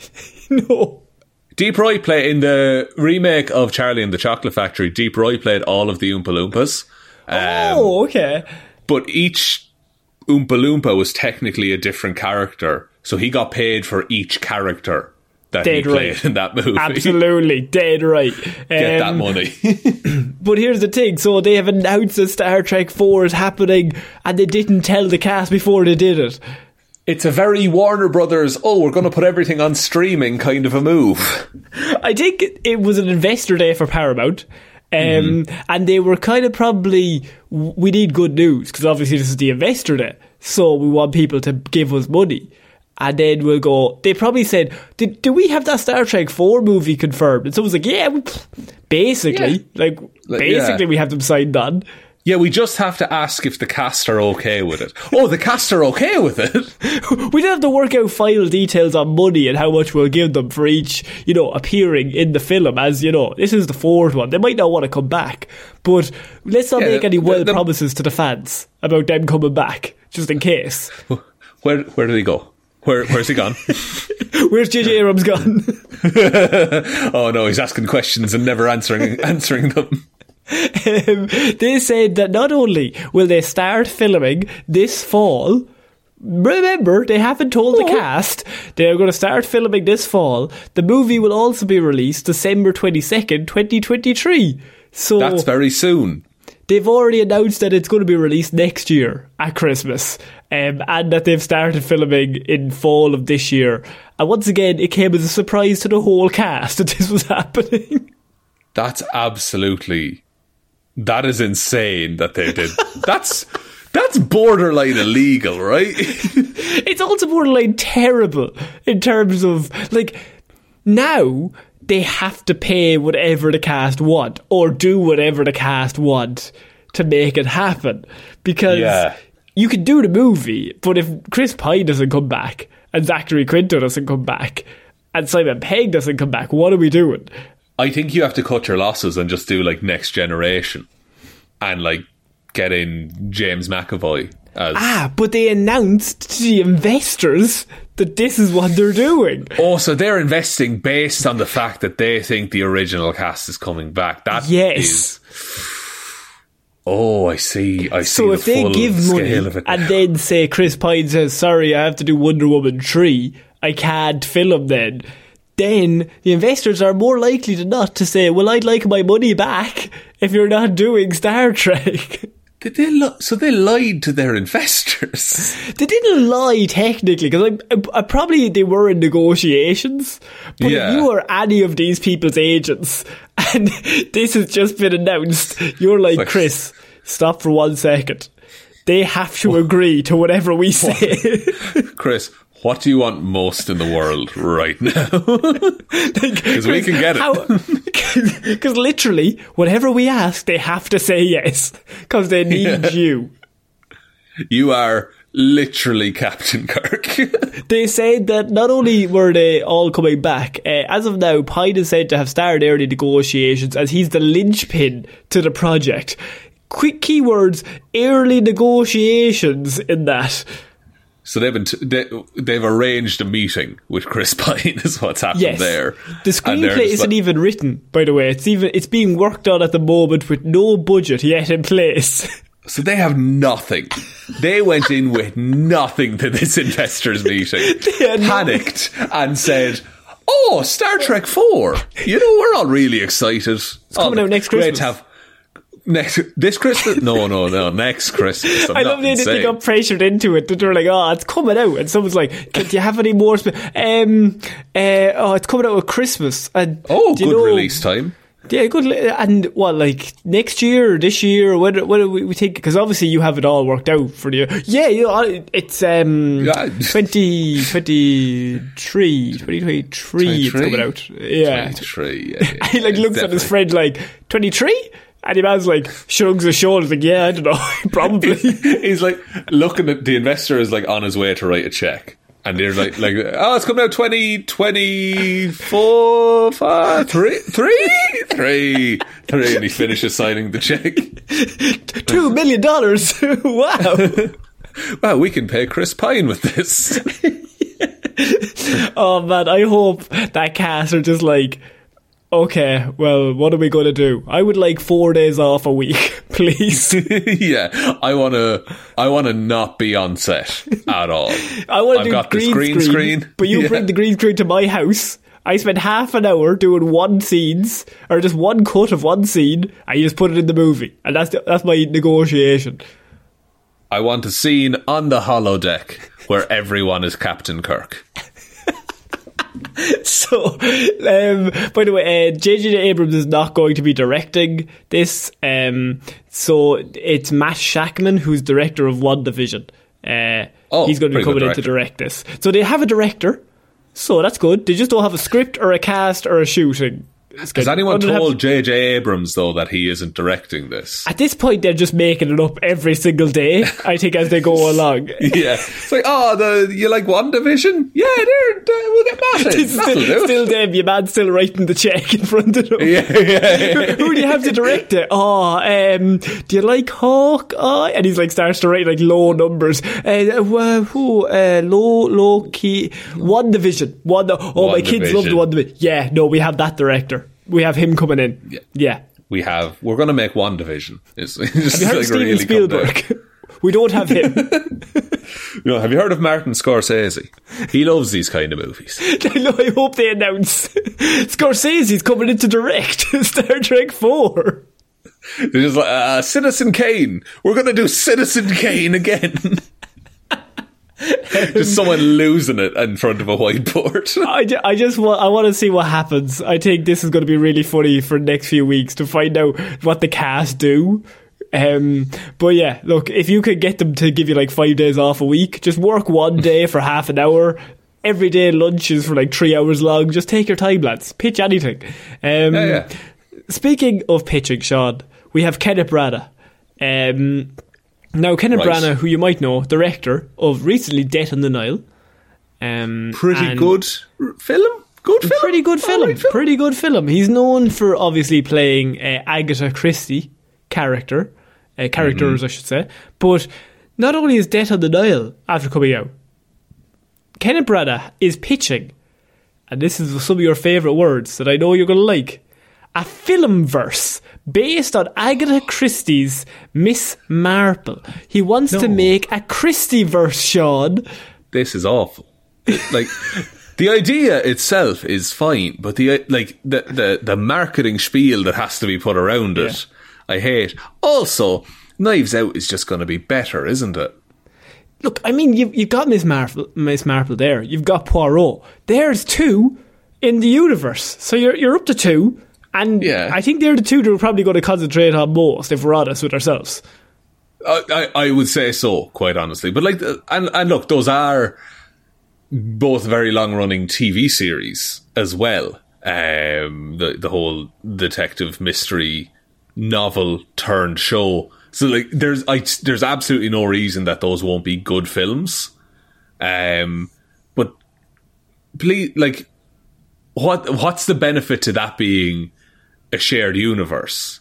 no. Deep Roy played in the remake of Charlie and the Chocolate Factory. Deep Roy played all of the Oompa Loompas. Um, oh, okay. but each Oompa Loompa was technically a different character, so he got paid for each character that Dead he played right. in that movie. Absolutely, dead right. Get that Um, money. But here's the thing: so they have announced that Star Trek Four is happening, and they didn't tell the cast before they did it. It's a very Warner Brothers. Oh, we're going to put everything on streaming kind of a move. I think it- was an investor day for Paramount. Um, And they were kind of probably, we need good news because obviously this is the investor day. So we want people to give us money. And then we'll go. They probably said, "Did do we have that Star Trek Four movie confirmed?" And someone's like, "Yeah, basically, like Like, basically, yeah. we have them signed on." Yeah, we just have to ask if the cast are okay with it. Oh, the cast are okay with it. We don't have to work out final details on money and how much we'll give them for each, you know, appearing in the film. As you know, this is the fourth one. They might not want to come back, but let's not Yeah, make any wild the- promises to the fans about them coming back, just in case. Where where did he go? Where where's he gone? Where's J.J. Abrams gone? oh no, he's asking questions and never answering answering them. Um, they said that not only will they start filming this fall, remember they haven't told the cast they're going to start filming this fall. The movie will also be released December twenty second, twenty twenty three. So That's very soon. they've already announced that it's going to be released next year at Christmas, um, and that they've started filming in fall of this year. And once again, it came as a surprise to the whole cast that this was happening. That's absolutely that is insane that they did. that's that's borderline illegal, right? it's also borderline terrible in terms of like now they have to pay whatever the cast want or do whatever the cast want to make it happen because Yeah. you can do the movie but if chris pine doesn't come back and zachary quinto doesn't come back and simon pegg doesn't come back what are we doing I think you have to cut your losses and just do like next generation and like get in James McAvoy as ah but they announced to the investors that this is what they're doing Oh, so they're investing based on the fact that they think the original cast is coming back. That Yes. is- Oh, I see. I see. So the if they full give money scale of it and then say Chris Pine says, "Sorry, I have to do Wonder Woman three, I can't film then," then the investors are more likely than not to say, "Well, I'd like my money back if you're not doing Star Trek." Did they li- so they lied to their investors. they didn't lie technically because I, I, probably they were in negotiations. But Yeah. if you are any of these people's agents and this has just been announced, you're like, Like- Chris, stop for one second. They have to agree to whatever we say. Chris, what do you want most in the world right now? Because we can get it. Because literally, whatever we ask, they have to say yes. Because they need Yeah. you. you are literally Captain Kirk. They said that not only were they all coming back, uh, as of now, Pine is said to have started early negotiations as he's the linchpin to the project. Quick keywords, early negotiations in that. So they've been t- they, they've arranged a meeting with Chris Pine. Is what's happened Yes. there. The screenplay isn't like- even written, by the way. It's even it's being worked on at the moment with no budget yet in place. So they have nothing. They went in with nothing to this investors meeting. Panicked and said, "Oh, Star Trek 4. You know, we're all really excited. It's coming oh, out next Great Christmas." to have next this Christmas? No, no, no, next Christmas. I'm I love they insane. they got pressured into it. That they're like, "Oh, it's coming out," and someone's like, "Can do you have any more?" Spe- um, uh, oh, it's coming out at Christmas. And Oh, do you good know- release time. Yeah, good. And what, like next year or this year? What? What do we, we think? Because obviously you have it all worked out for the Yeah, you know, it's um Yeah. 2023, 2023 It's coming out. Yeah. 23, yeah, yeah, he like looks at his friend like twenty three, and the man's like shrugs his shoulders like, yeah, I don't know, probably. He's like looking at the investor is like on his way to write a check. And they're like, like, oh, it's coming out 20, 24, five, three, three, three, three. And he finishes signing the check. Two million dollars. wow. Wow, we can pay Chris Pine with this. Oh man, I hope that cast are just like, okay, well, what are we going to do? I would like four days off a week, please. yeah, I want to, I want to not be on set at all. I want to do got green, this green screen, screen. but you Yeah. bring the green screen to my house. I spend half an hour doing one scenes or just one cut of one scene, and you just put it in the movie, and that's the, that's my negotiation. I want a scene on the holodeck where everyone is Captain Kirk. So, um, by the way, uh, J.J. Abrams is not going to be directing this. Um, so it's Matt Shakman who's director of WandaVision. Uh, Oh, he's going to be coming in to direct this. So they have a director, so that's good. They just don't have a script or a cast or a shooting. Has anyone told J.J. Abrams though that he isn't directing this? At this point, they're just making it up every single day. I think as they go along. yeah, it's like oh, the you like one division? Yeah, there, there we'll get Matt in. It's still, still them, your man's still writing the check in front of them. yeah, yeah, yeah. Who do you have to direct it? Oh, um, do you like Hawk? Oh, and he's like starts to write like low numbers. Uh, uh, who? Uh, low, low key. WandaVision. One. Oh, my One kids love the WandaVision. Yeah, no, we have that director. We have him coming in. Yeah. yeah. We have. We're going to make WandaVision. It's, it's Have you heard of Steven really. Spielberg? we don't have him. You know, have you heard of Martin Scorsese? He loves these kind of movies. I. I hope they announce Scorsese's coming in to direct Star Trek Four. They're just like uh, Citizen Kane. We're going to do Citizen Kane again. just someone losing it in front of a whiteboard. I, ju- I just want I want to see what happens. I think this is going to be really funny for the next few weeks to find out what the cast do. Um, but yeah, look, if you could get them to give you like five days off a week, just work one day for half an hour. Every day lunch is for like three hours long. Just take your time, lads. Pitch anything. Um, Yeah, yeah. Speaking of pitching, Sean, we have Kenneth Branagh. Um, now, Kenneth Right. Branagh, who you might know, director of recently Death on the Nile. Um, Pretty good film. Good film. Pretty good film. Alright film. Pretty good film. He's known for obviously playing uh, Agatha Christie character, uh, characters Mm-hmm. I should say. But not only is Death on the Nile after coming out, Kenneth Branagh is pitching, and this is some of your favourite words that I know you're going to like, a film verse based on Agatha Christie's Miss Marple. He wants to make a Christie verse, Sean. this is awful. Like the idea itself is fine, but the like the the the marketing spiel that has to be put around it, I hate. Also, Knives Out is just going to be better, isn't it? Look, I mean, you've, you've got Miss Marple, Miss Marple there. You've got Poirot. There's two in the universe, so you're you're up to two. And Yeah. I think they're the two that we're probably going to concentrate on most, if we're honest with ourselves. I, I I would say so, quite honestly. But like, and and look, those are both very long running TV series as well. Um, the the whole detective mystery novel turned show. So like, there's I there's absolutely no reason that those won't be good films. Um, but please, like, what what's the benefit to that being a shared universe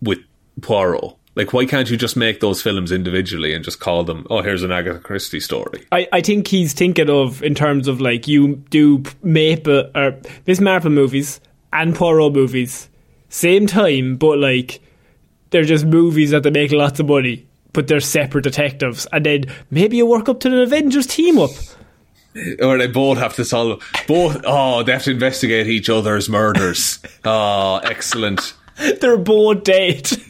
with Poirot? Like, why can't you just make those films individually and just call them? Oh, here's an Agatha Christie story. I, I think he's thinking of in terms of like you do Maple or Miss Marple movies and Poirot movies same time, but like they're just movies that they make lots of money, but they're separate detectives, and then maybe you work up to an Avengers team up. Or they both have to solve both. Oh, they have to investigate each other's murders. Oh, excellent. They're both dead.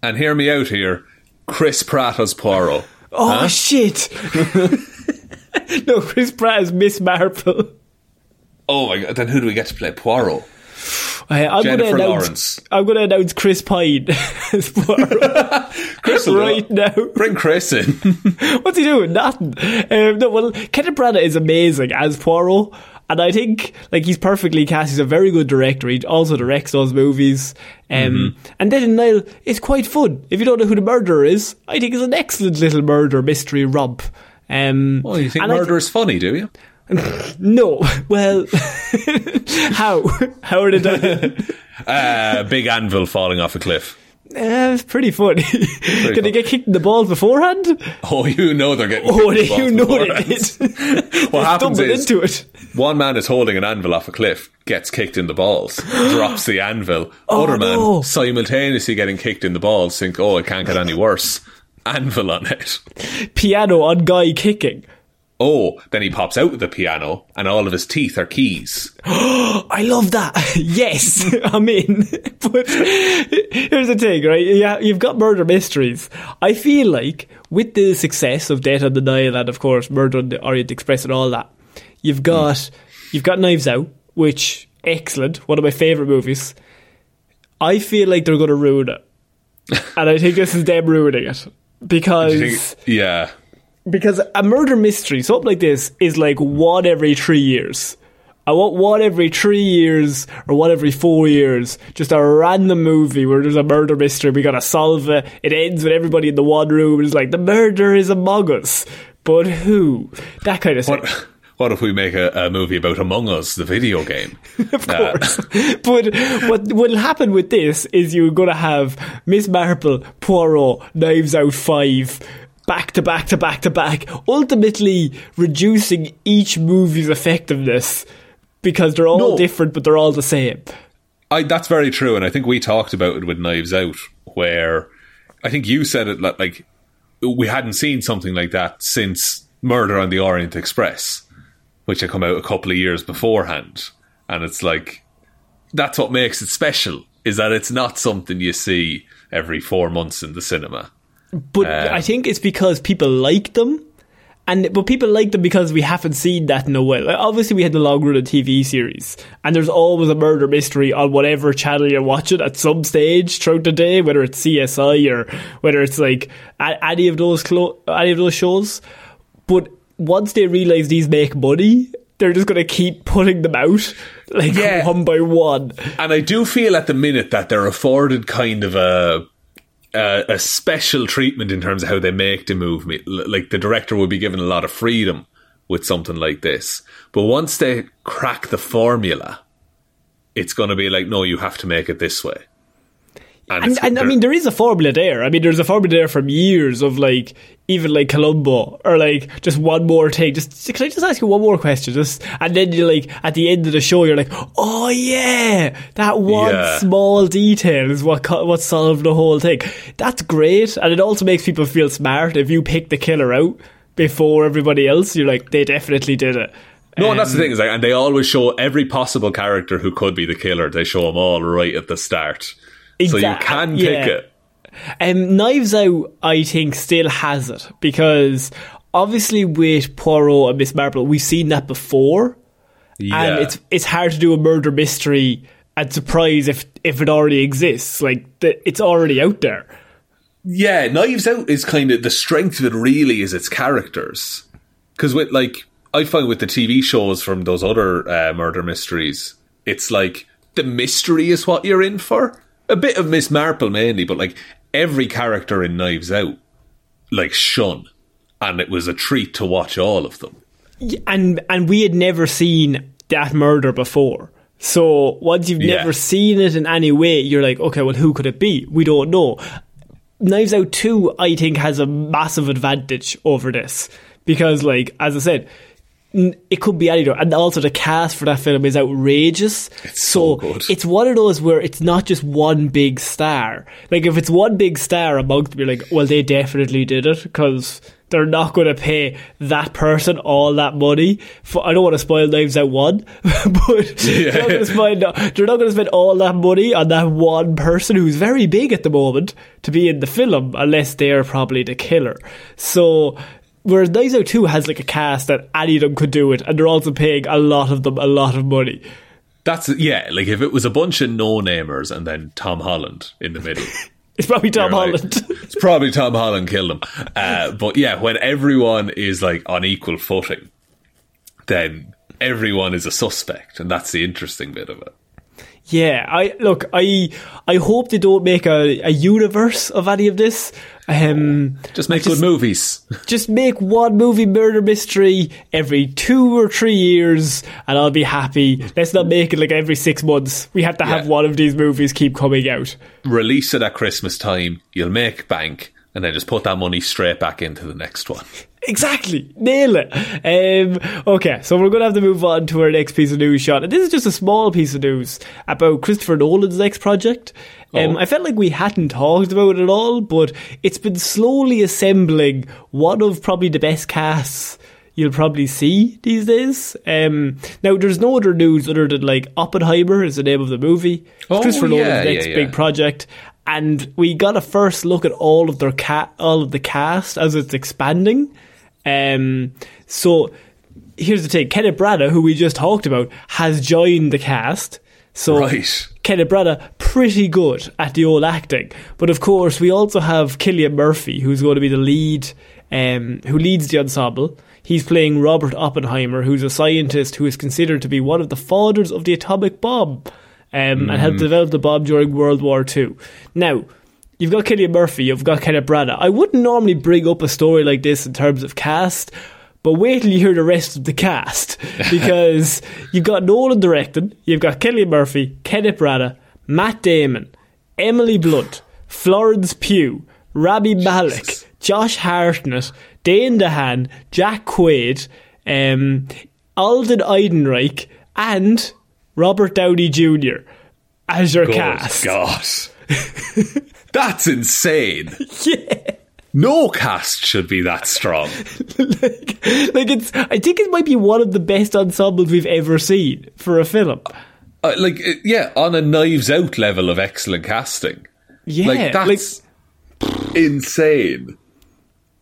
And hear me out here. Chris Pratt as Poirot. Oh shit! no, Chris Pratt is Miss Marple. Oh my god! Then who do we get to play Poirot? I, I'm going to announce. Lawrence. I'm going to announce Chris Pine Chris right now. Bring Chris in. What's he doing? Nothing. Um, no, well, Kenneth Branagh is amazing as Poirot, and I think like he's perfectly cast. He's a very good director. He also directs those movies. Um, Mm-hmm. And then in Nile, it's quite fun. If you don't know who the murderer is, I think it's an excellent little murder mystery romp. Um, Oh, you think and murder is funny, do you? No. Well, how? How are they done? Uh, big anvil falling off a cliff. Uh, it's pretty funny. Can they fun. get kicked in the balls beforehand? Oh, you know they're getting. Oh, kicked they, in you the balls know they beforehand. did. What happens is into it. one man is holding an anvil off a cliff, gets kicked in the balls, drops the anvil. Oh, Other man no. simultaneously getting kicked in the balls, think, "Oh, it can't get any worse." Anvil on it. Piano on guy kicking. Oh, then he pops out of the piano, and all of his teeth are keys. I love that. yes, I'm in. but here's the thing, right? Yeah, you've got murder mysteries. I feel like with the success of Death on the Nile and of course Murder on the Orient Express and all that, you've got you've got Knives Out, which excellent, one of my favourite movies. I feel like they're going to ruin it, and I think this is them ruining it because think- yeah. Because a murder mystery, something like this, is like one every three years. I want one every three years or one every four years. Just a random movie where there's a murder mystery. We gotta solve it. It ends with everybody in the one room. It's like the murder is among us, but who? That kind of thing. What, what if we make a, a movie about Among Us, the video game? of course. but what will happen with this is you're going to have Miss Marple, Poirot, Knives Out 5, back to back to back to back, ultimately reducing each movie's effectiveness because they're all No. different but they're all the same. I, that's very true, and I think we talked about it with Knives Out, where I think you said it like we hadn't seen something like that since Murder on the Orient Express, which had come out a couple of years beforehand, and it's like that's what makes it special is that it's not something you see every four months in the cinema. But uh, I think it's because people like them. And but people like them because we haven't seen that in a while. Like, obviously, we had the long run of TV series, and there's always a murder mystery on whatever channel you're watching at some stage throughout the day, whether it's CSI or whether it's like any of those clo- any of those shows. But once they realize these make money, they're just going to keep putting them out like Yeah. one by one. And I do feel at the minute that they're afforded kind of a a, special treatment in terms of how they make the movie. Like the director would be given a lot of freedom with something like this, but once they crack the formula, it's going to be like, no, you have to make it this way. And, it's- and I mean, there is a formula there. I mean, there's a formula there from years of like, even like Columbo, or like just one more thing. Just can I just ask you one more question? Just and then you like at the end of the show, you're like, oh yeah, that one Yeah. small detail is what co- what solved the whole thing. That's great, and it also makes people feel smart if you pick the killer out before everybody else. You're like, they definitely did it. no, and that's the um, thing is, like, and they always show every possible character who could be the killer. They show them all right at the start, so you can yeah. pick it. Um, Knives Out, I think, still has it because obviously with Poirot and Miss Marple, we've seen that before, Yeah. and it's it's hard to do a murder mystery and surprise if if it already exists. Like the, it's already out there. Yeah, Knives Out is kind of the strength of it. Really, is its characters. Because with like, I find with the TV shows from those other uh, murder mysteries, it's like the mystery is what you're in for. A bit of Miss Marple mainly, but like every character in Knives Out, like shun, and it was a treat to watch all of them. and and we had never seen that murder before. So once you've Yeah. never seen it in any way, you're like, okay, well, who could it be? We don't know. Knives Out 2, I think, has a massive advantage over this. Because, like, as I said, it could be anyone. And also, the cast for that film is outrageous. It's so good. It's one of those where it's not just one big star. Like, if it's one big star amongst them, you're like, well, they definitely did it. Because they're not going to pay that person all that money. For, I don't want to spoil Knives Out 1, but they're, not spend, they're not going to spend all that money on that one person who's very big at the moment to be in the film, unless they're probably the killer. So, whereas Out 2 has like a cast that any of them could do it, and they're also paying a lot of them a lot of money. That's yeah. Like if it was a bunch of no namers and then Tom Holland in the middle. It's probably Tom You're like- Holland. it's probably Tom Holland killed him. Uh, but yeah, when everyone is like on equal footing, then everyone is a suspect, and that's the interesting bit of it. Yeah, I look. I I hope they don't make a, a universe of any of this. Um, Just make just, good movies. Just make one movie murder mystery every two or three years, and I'll be happy. Let's not make it like every six months. We have to have Yeah. one of these movies keep coming out. Release it at Christmas time. You'll make bank, and then just put that money straight back into the next one. Exactly. Nail it. Um, okay, so we're going to have to move on to our next piece of news, Sean. And this is just a small piece of news about Christopher Nolan's next project. Um, Oh. I felt like we hadn't talked about it at all, but it's been slowly assembling one of probably the best casts you'll probably see these days. Um, now, there's no other news other than like Oppenheimer is the name of the movie. It's Oh, Christopher yeah, Nolan's next yeah, big project, and we got a first look at all of their cat, all of the cast as it's expanding. Um, so here's the thing: Kenneth Branagh, who we just talked about, has joined the cast. So Right. Kenneth Branagh pretty good at the old acting. But of course, we also have Cillian Murphy, who's going to be the lead, um, who leads the ensemble. He's playing Robert Oppenheimer, who's a scientist who is considered to be one of the fathers of the atomic bomb um, and helped develop the bomb during World War II. Now, you've got Cillian Murphy, you've got Kenneth Branagh. I wouldn't normally bring up a story like this in terms of cast, but wait till you hear the rest of the cast because you've got Nolan directing, you've got Cillian Murphy, Kenneth Branagh, Matt Damon, Emily Blunt, Florence Pugh, Rami Malek, Josh Hartnett, Dane DeHaan, Jack Quaid, um, Alden Ehrenreich, and Robert Downey Jr. as your Good cast. God. That's insane. Yeah. No cast should be that strong. like, like it's, I think it might be one of the best ensembles we've ever seen for a film. Uh, like, uh, yeah, on a knives out level of excellent casting. Yeah, like, that's insane.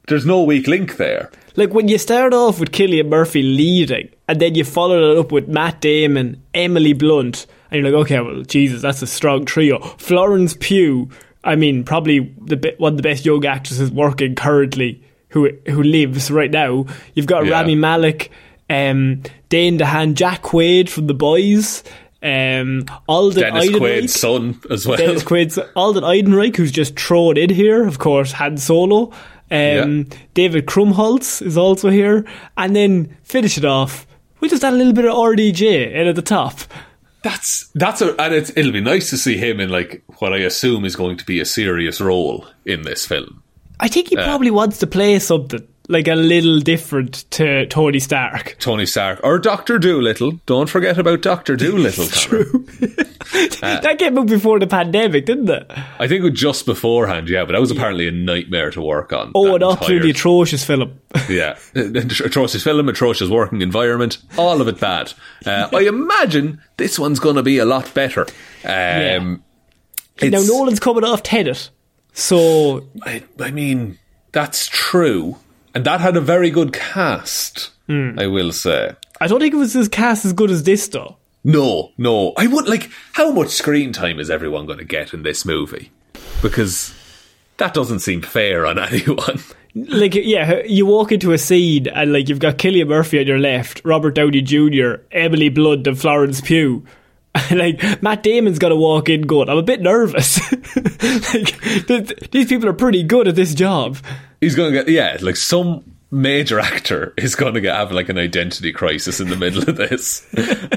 There's no weak link there. Like when you start off with Cillian Murphy leading, and then you follow it up with Matt Damon, Emily Blunt, and you're like, okay, well, Jesus, that's a strong trio. Florence Pugh, I mean, probably the one of the best young actresses working currently, who who lives right now. You've got Yeah. Rami Malek, um, Dane DeHaan, Jack Quaid from The Boys, um, Alden Dennis Ehrenreich. Quaid's son as well. Dennis Quaid's Alden Ehrenreich, who's just thrown in here, of course, Han Solo. Um, David Krumholtz is also here. And then finish it off with just that little bit of RDJ in at the top. That's that's a and it's, it'll be nice to see him in like what I assume is going to be a serious role in this film. I think he uh, probably wants to play something like a little different to Tony Stark. Tony Stark or Doctor Dolittle. Don't forget about Doctor Dolittle. Connor. that came out before the pandemic, didn't it? I think it was just beforehand, yeah, but that was apparently a nightmare to work on. Oh, an absolutely atrocious film. Yeah, atrocious film, atrocious working environment, all of it bad. Uh, I imagine this one's going to be a lot better. Um, now, it's- Nolan's coming off Tenet. So, I, I mean, that's true, and that had a very good cast. Hmm. I will say. I don't think it was as cast as good as this, though. No, no, I would like. How much screen time is everyone going to get in this movie? Because that doesn't seem fair on anyone. like yeah, you walk into a scene and like you've got Cillian Murphy on your left, Robert Downey Jr., Emily Blunt, and Florence Pugh. And like Matt Damon's got to walk in good. I'm a bit nervous. like th- th- these people are pretty good at this job. He's going to get yeah, like some major actor is going to get have like an identity crisis in the middle of this.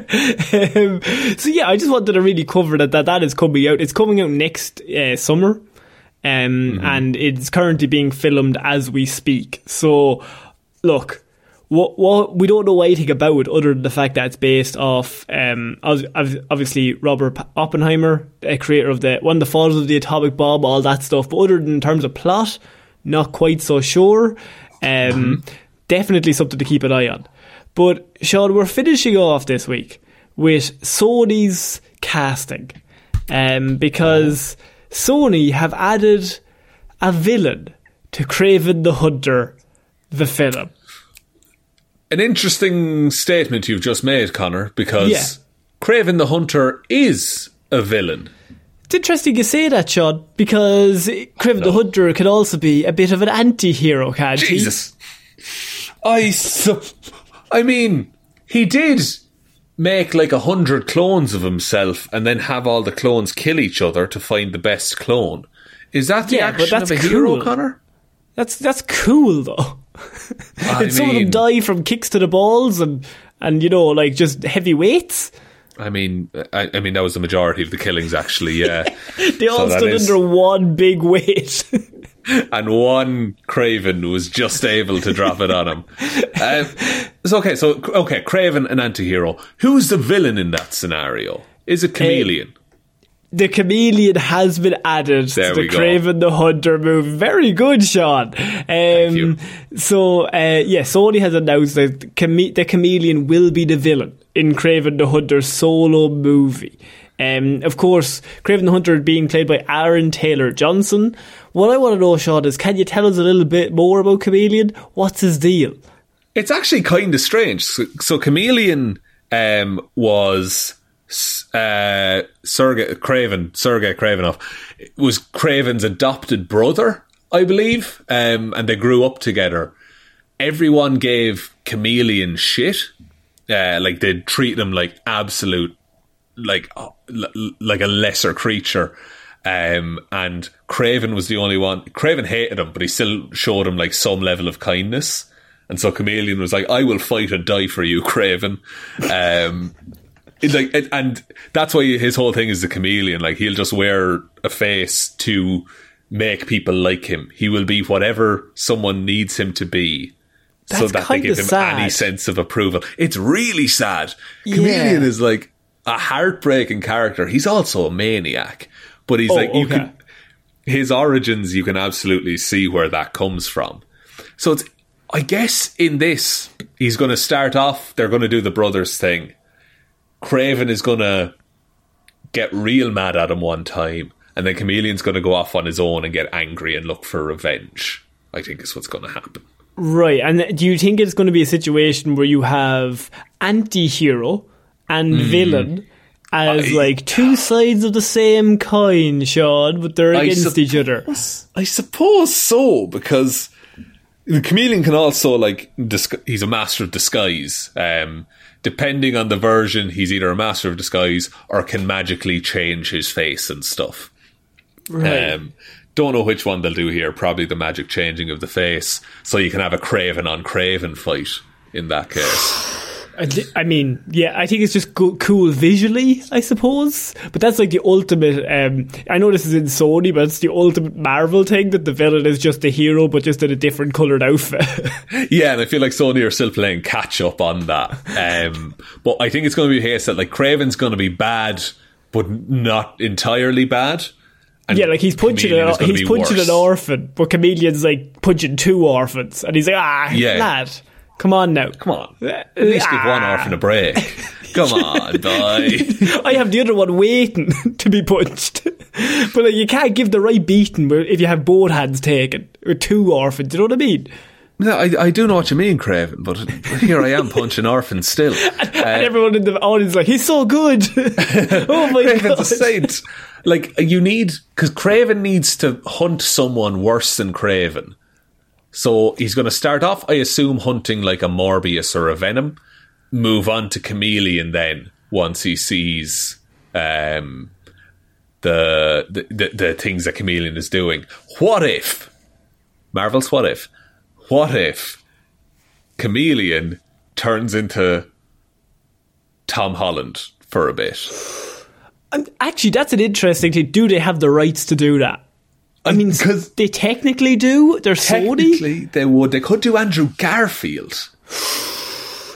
Um, so yeah, I just wanted to really cover that that, that is coming out. It's coming out next uh, summer. Um, and it's currently being filmed as we speak. So, look, what what we don't know anything about it other than the fact that it's based off um ob- ob- obviously Robert Oppenheimer, a creator of the one of the fathers of the atomic bomb, all that stuff. But other than in terms of plot, not quite so sure. Um, definitely something to keep an eye on. But Sean, we're finishing off this week with Sony's casting, um, because Sony have added a villain to Kraven the Hunter, the film. An interesting statement you've just made, Connor, because Yeah. Kraven the Hunter is a villain. It's interesting you say that, Sean, because Kraven the Hunter can also be a bit of an anti-hero, can't he? Jesus. I sup- I mean, he did make like a hundred clones of himself and then have all the clones kill each other to find the best clone. Is that the Yeah, but action that's of a hero, cool. Connor? That's that's cool though. I and some of them die from kicks to the balls and and you know like just heavy weights. I mean, I, I mean that was the majority of the killings, actually. Yeah, They all that stood is- under one big weight. and one Kraven was just able to drop it on him. Uh, so okay, so okay, Kraven an anti-hero. Who's the villain in that scenario? Is it Chameleon? the chameleon has been added There to the. Kraven the Hunter movie. Very good, Sean. Um, you. So, uh, yeah, Sony has announced that the, chame- the chameleon will be the villain in Kraven the Hunter solo movie. Um, of course, Kraven the Hunter being played by Aaron Taylor Johnson. What I want to know, Sean, is can you tell us a little bit more about Chameleon? What's his deal? It's actually kind of strange. So, so Chameleon um, was uh, Sergey Kraven, Sergey Kravinoff, was Kraven's adopted brother, I believe, um, and they grew up together. Everyone gave Chameleon shit, uh, like they'd treat him like absolute, like uh, like a lesser creature. Um, and Kraven was the only one. Kraven hated him, but he still showed him like some level of kindness. And so Chameleon was like, "I will fight and die for you, Kraven." Um, it, like, it, and that's why his whole thing is the chameleon. Like he'll just wear a face to make people like him. He will be whatever someone needs him to be. So that they give him sad. any sense of approval. It's really sad. Yeah. Chameleon is like a heartbreaking character. He's also a maniac, but he's Oh, like you okay. can his origins. You can absolutely see where that comes from. So it's I guess in this he's going to start off. They're going to do the brothers thing. Kraven is going to get real mad at him one time, and then Chameleon's going to go off on his own and get angry and look for revenge. I think is what's going to happen. Right, and do you think it's going to be a situation where you have anti-hero and villain as. I- like two sides of the same coin, Sean, but they're I against each other? I suppose so because the chameleon can also like disgu- he's a master of disguise. Um, depending on the version, he's either a master of disguise or can magically change his face and stuff. Right. Um, don't know which one they'll do here. Probably the magic changing of the face, so you can have a Kraven on Kraven fight in that case. I, mean, yeah, I think it's just co- cool visually, I suppose. But that's like the ultimate. Um, I know this is in Sony, but it's the ultimate Marvel thing that the villain is just a hero, but just in a different coloured outfit. Yeah, and I feel like Sony are still playing catch up on that. Um, but I think it's going to be a case that like Kraven's going to be bad, but not entirely bad. And yeah, like he's punching an, is he's punching worse. an orphan, but Chameleon's like punching two orphans, and he's like, ah, Yeah. lad, come on now, Come on, at least give one Ah. orphan a break. Come on, boy. I have the other one waiting to be punched. but like, you can't give the right beating if you have both hands taken or two orphans. You know what I mean? No, I, I do know what you mean, Kraven, but here I am punching orphans still. and everyone in the audience is like, he's so good. oh my Kraven's god! a saint. Like you need because Kraven needs to hunt someone worse than Kraven. So he's going to start off, I assume, hunting like a Morbius or a Venom. Move on to Chameleon then once he sees um, the, the the the things that Chameleon is doing. What if Marvel's? What if? What if Chameleon turns into Tom Holland for a bit? Um, Actually, that's an interesting thing. Do they have the rights to do that? I mean, because they technically do. They're Sony. Technically, they would. They could do Andrew Garfield.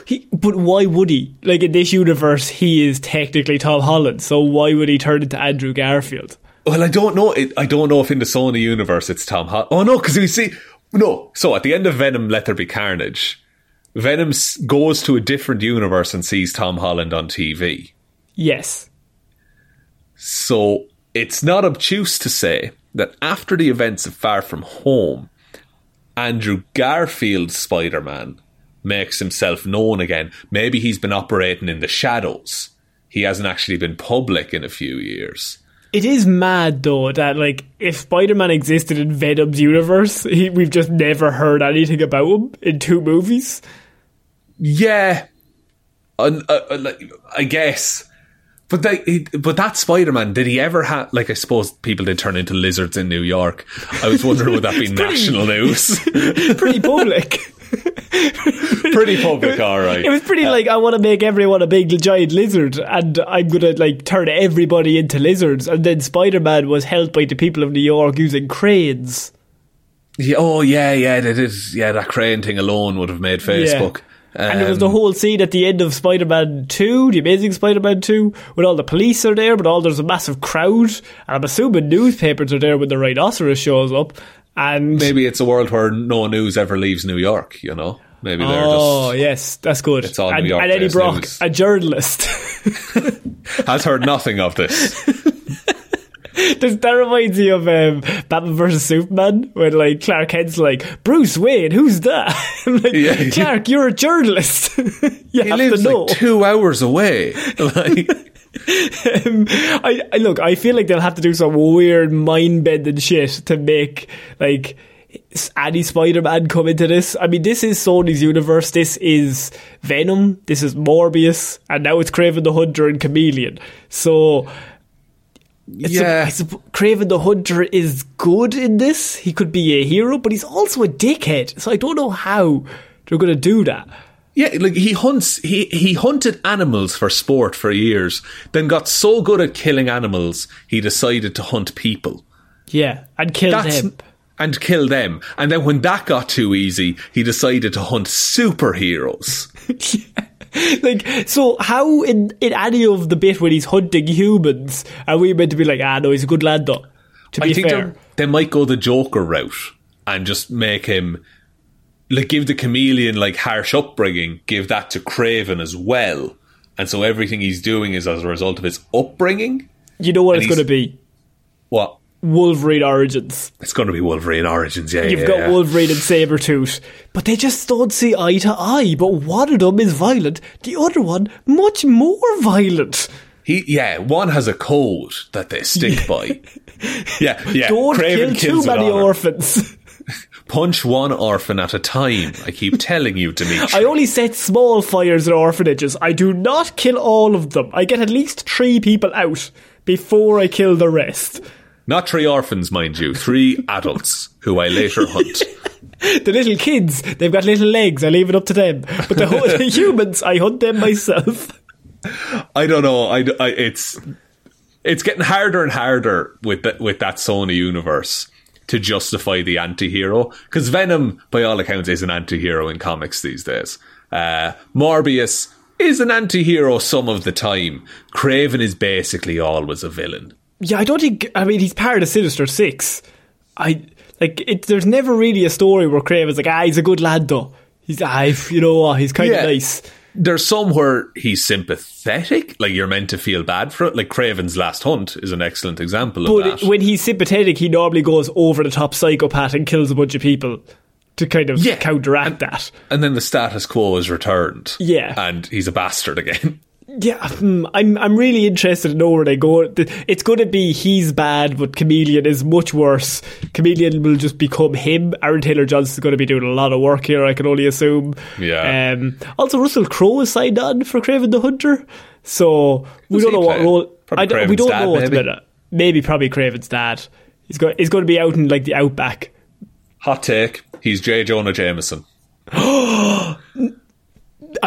He, but why would he? Like in this universe, he is technically Tom Holland. So why would he turn into Andrew Garfield? Well, I don't know. It, I don't know if in the Sony universe it's Tom Holland. Oh no, because we see no. So at the end of Venom, Let There Be Carnage, Venom goes to a different universe and sees Tom Holland on TV. Yes. So it's not obtuse to say that after the events of Far From Home, Andrew Garfield's Spider Man makes himself known again. Maybe he's been operating in the shadows. He hasn't actually been public in a few years. It is mad though that like if Spider-Man existed in Venom's universe, he, we've just never heard anything about him in two movies. Yeah, uh, uh, like, I guess. But that, but that Spider Man, did he ever have? Like, I suppose people did turn into lizards in New York. I was wondering would that be national news? Pretty public. Pretty public, all right. It was pretty like I want to make everyone a big giant lizard, and I'm gonna like turn everybody into lizards. And then Spider-Man was helped by the people of New York using cranes. Yeah, oh yeah, yeah, that is yeah. That crane thing alone would have made Facebook. and there was the Um, whole scene at the end of Spider-Man 2, the Amazing Spider-Man 2, when all the police are there, but all there's a massive crowd, and I'm assuming newspapers are there when the rhinoceros shows up, and maybe it's a world where no news ever leaves New York. You know, maybe they're oh just yes, that's good. It's all and, New York and Eddie Brock, news. a journalist. has heard nothing of this. Does that reminds me of um, Batman versus Superman when like Clark Kent's like Bruce Wayne, who's that? Like, Yeah. Clark, you're a journalist. you He have lives to know. like two hours away. Like, um, I, I look. I feel like they'll have to do some weird mind bending shit to make like any Spider-Man come into this. I mean, this is Sony's universe. This is Venom. This is Morbius, and now it's Kraven the Hunter and Chameleon. So. It's Yeah. a, supp- Kraven the Hunter is good in this. He could be a hero, but he's also a dickhead. So I don't know how they're going to do that. Yeah, like he hunts he he hunted animals for sport for years, then got so good at killing animals he decided to hunt people. Yeah, and kill That's them. and kill them. And then when that got too easy, he decided to hunt superheroes. like, so how in, in any of the bit when he's hunting humans are we meant to be like, ah, no, he's a good lad though? To be I think fair. they might go the Joker route and just make him like give the chameleon like harsh upbringing, give that to Kraven as well. And so everything he's doing is as a result of his upbringing. You know what and it's going to be? What? Wolverine Origins. It's going to be Wolverine Origins, yeah. You've yeah, got yeah. Wolverine and Sabretooth. But they just don't see eye to eye. But one of them is violent, the other one much more violent. He, yeah, one has a code that they stick by. Yeah, yeah. Don't Kraven kill too many honor. orphans. Punch one orphan at a time. I keep telling you, Dimitri. I only set small fires in orphanages. I do not kill all of them. I get at least three people out before I kill the rest. Not three orphans, mind you. Three adults who I later hunt. The little kids, they've got little legs. I leave it up to them. But the, whole, the humans, I hunt them myself. I don't know. I, I- it's it's getting harder and harder with the, with that Sony universe to justify the anti-hero because Venom, by all accounts, is an anti-hero in comics these days. Uh, Morbius is an anti-hero some of the time. Kraven is basically always a villain. Yeah, I don't think. I mean, he's part of Sinister Six. I like. It, there's never really a story where Kraven's like, ah, he's a good lad though. He's, ah, you know what? He's kind of Yeah. nice. There's some where he's sympathetic, like you're meant to feel bad for it. Like Kraven's Last Hunt is an excellent example of But that. when he's sympathetic, he normally goes over the top psychopath and kills a bunch of people to kind of Yeah. counteract that. and then the status quo is returned. Yeah. And he's a bastard again. Yeah, hmm, I'm I'm really interested to know where they go. It's going to be he's bad, but Chameleon is much worse. Chameleon will just become him. Aaron Taylor Johnson's going to be doing a lot of work here. I can only assume. Yeah. Um, also, Russell Crowe is signed on for Kraven the Hunter, so we Who's don't know what role. Probably I don't, we don't dad, know at the maybe? minute. Maybe probably Kraven's dad. He's going. He's going to be out in like the outback. Hot take. He's J. Jonah Jameson. I'm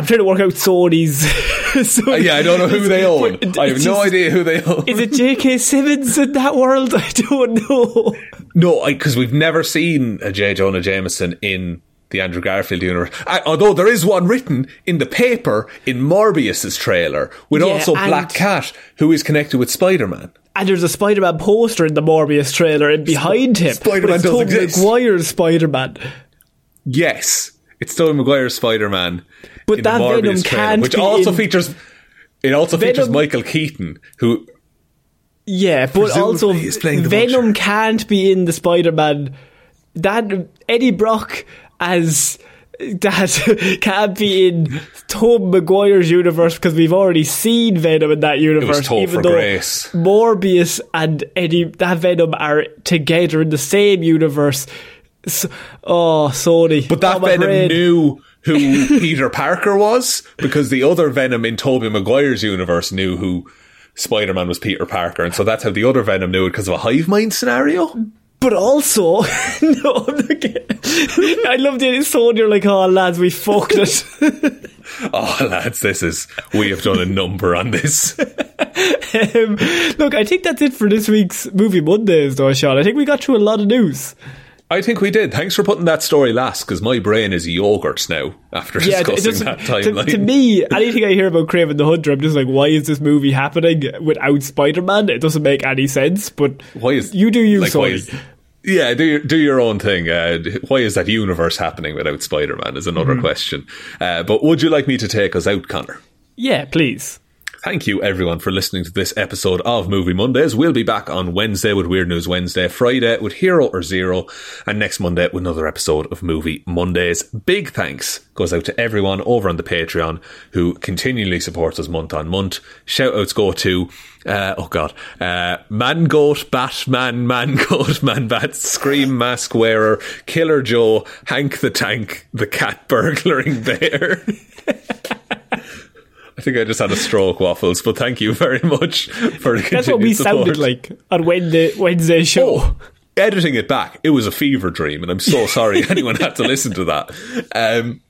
trying to work out Sony's. Sony- Uh, yeah, I don't know who they own. I have it's no just- idea who they own. Is it J.K. Simmons in that world? I don't know. No, because we've never seen a J. Jonah Jameson in the Andrew Garfield universe. I, although there is one written in the paper in Morbius's trailer with Yeah, also Black Cat, who is connected with Spider Man. And there's a Spider-Man poster in the Morbius trailer, and behind him, Spider-Man but it's does Tobey exist. Maguire's Spider-Man. Yes, it's Tobey Maguire's Spider Man. But in that the Venom trailer, can't which be also in- features. It also features Michael Keaton, who Yeah, but also he's playing the Venom Vulture. can't be in the Spider-Man. That Eddie Brock as that can't be in Tobey Maguire's universe because we've already seen Venom in that universe. Topher even though Grace. Morbius and Eddie that Venom are together in the same universe. So, oh, Sony! But that Oh, my Venom brain. knew who Peter Parker was because the other Venom in Tobey Maguire's universe knew who Spider Man was Peter Parker, and so that's how the other Venom knew it because of a hive mind scenario. But also, no, I'm not kidding. I love the Sony. You're like, oh lads, we fucked it. Oh, lads, this is we have done a number on this. um, look, I think that's it for this week's Movie Mondays, though, Sean. I think we got through a lot of news. I think we did. Thanks for putting that story last because my brain is yogurt now after Yeah, discussing that timeline. to me, anything I hear about Kraven the Hunter, I'm just like, why is this movie happening without Spider Man? It doesn't make any sense. But why is you do you, like, is- yeah, do your, do your own thing. Uh, why is that universe happening without Spider Man? Is another Mm-hmm. question. Uh, but would you like me to take us out, Connor? Yeah, please. Thank you, everyone, for listening to this episode of Movie Mondays. We'll be back on Wednesday with Weird News Wednesday, Friday with Hero or Zero, and next Monday with another episode of Movie Mondays. Big thanks goes out to everyone over on the Patreon who continually supports us month on month. Shout outs go to uh, oh god, uh, Man Goat, Batman, Man Goat, Man Bat, Scream Mask Wearer, Killer Joe, Hank the Tank, the Cat Burglaring Bear. I think I just had a stroke, Waffles, but thank you very much for the That's what we support. sounded like on Wednesday, Wednesday show. Oh, editing it back, it was a fever dream, and I'm so sorry anyone had to listen to that. Um,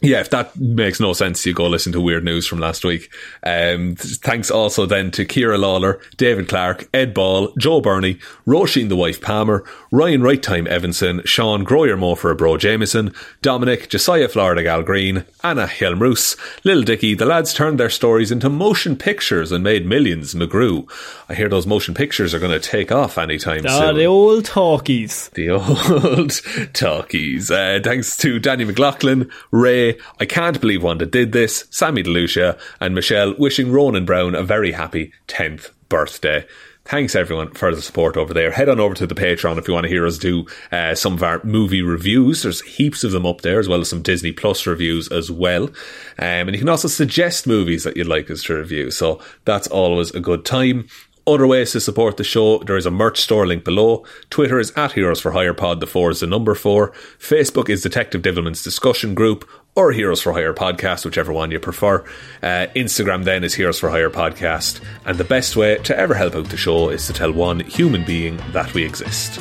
yeah, if that makes no sense, you go listen to Weird News from last week. Um, thanks also then to Kira Lawler, David Clark, Ed Ball, Joe Burney, Roisin the Wife Palmer, Ryan Right Time Evanson, Sean Groyer a Bro Jameson, Dominic, Josiah Florida Gal Green, Anna Helmroos, Lil Dicky, the lads turned their stories into motion pictures and made millions, McGrew. I hear those motion pictures are going to take off anytime Ah, soon. the old talkies. The old talkies. Uh, thanks to Danny McLaughlin, Ray, I can't believe Wanda did this, Sammy DeLucia, and Michelle wishing Ronan Brown a very happy 10th birthday. Thanks everyone for the support over there. Head on over to the Patreon if you want to hear us do uh, some of our movie reviews. There's heaps of them up there, as well as some Disney Plus reviews as well. Um, and you can also suggest movies that you'd like us to review. So that's always a good time. Other ways to support the show, there is a merch store link below. Twitter is at Heroes for Hire Pod, the four is the number four. Facebook is Detective Divilman's discussion group, or Heroes for Hire Podcast, whichever one you prefer. Uh, Instagram then is Heroes for Hire Podcast. And the best way to ever help out the show is to tell one human being that we exist.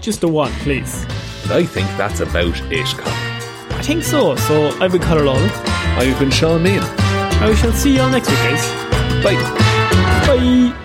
Just the one, please. And I think that's about it, Colin. I think so. So I've been Conor Lawler. I've been Sean Mean. I shall see you all next week, guys. Bye. Bye.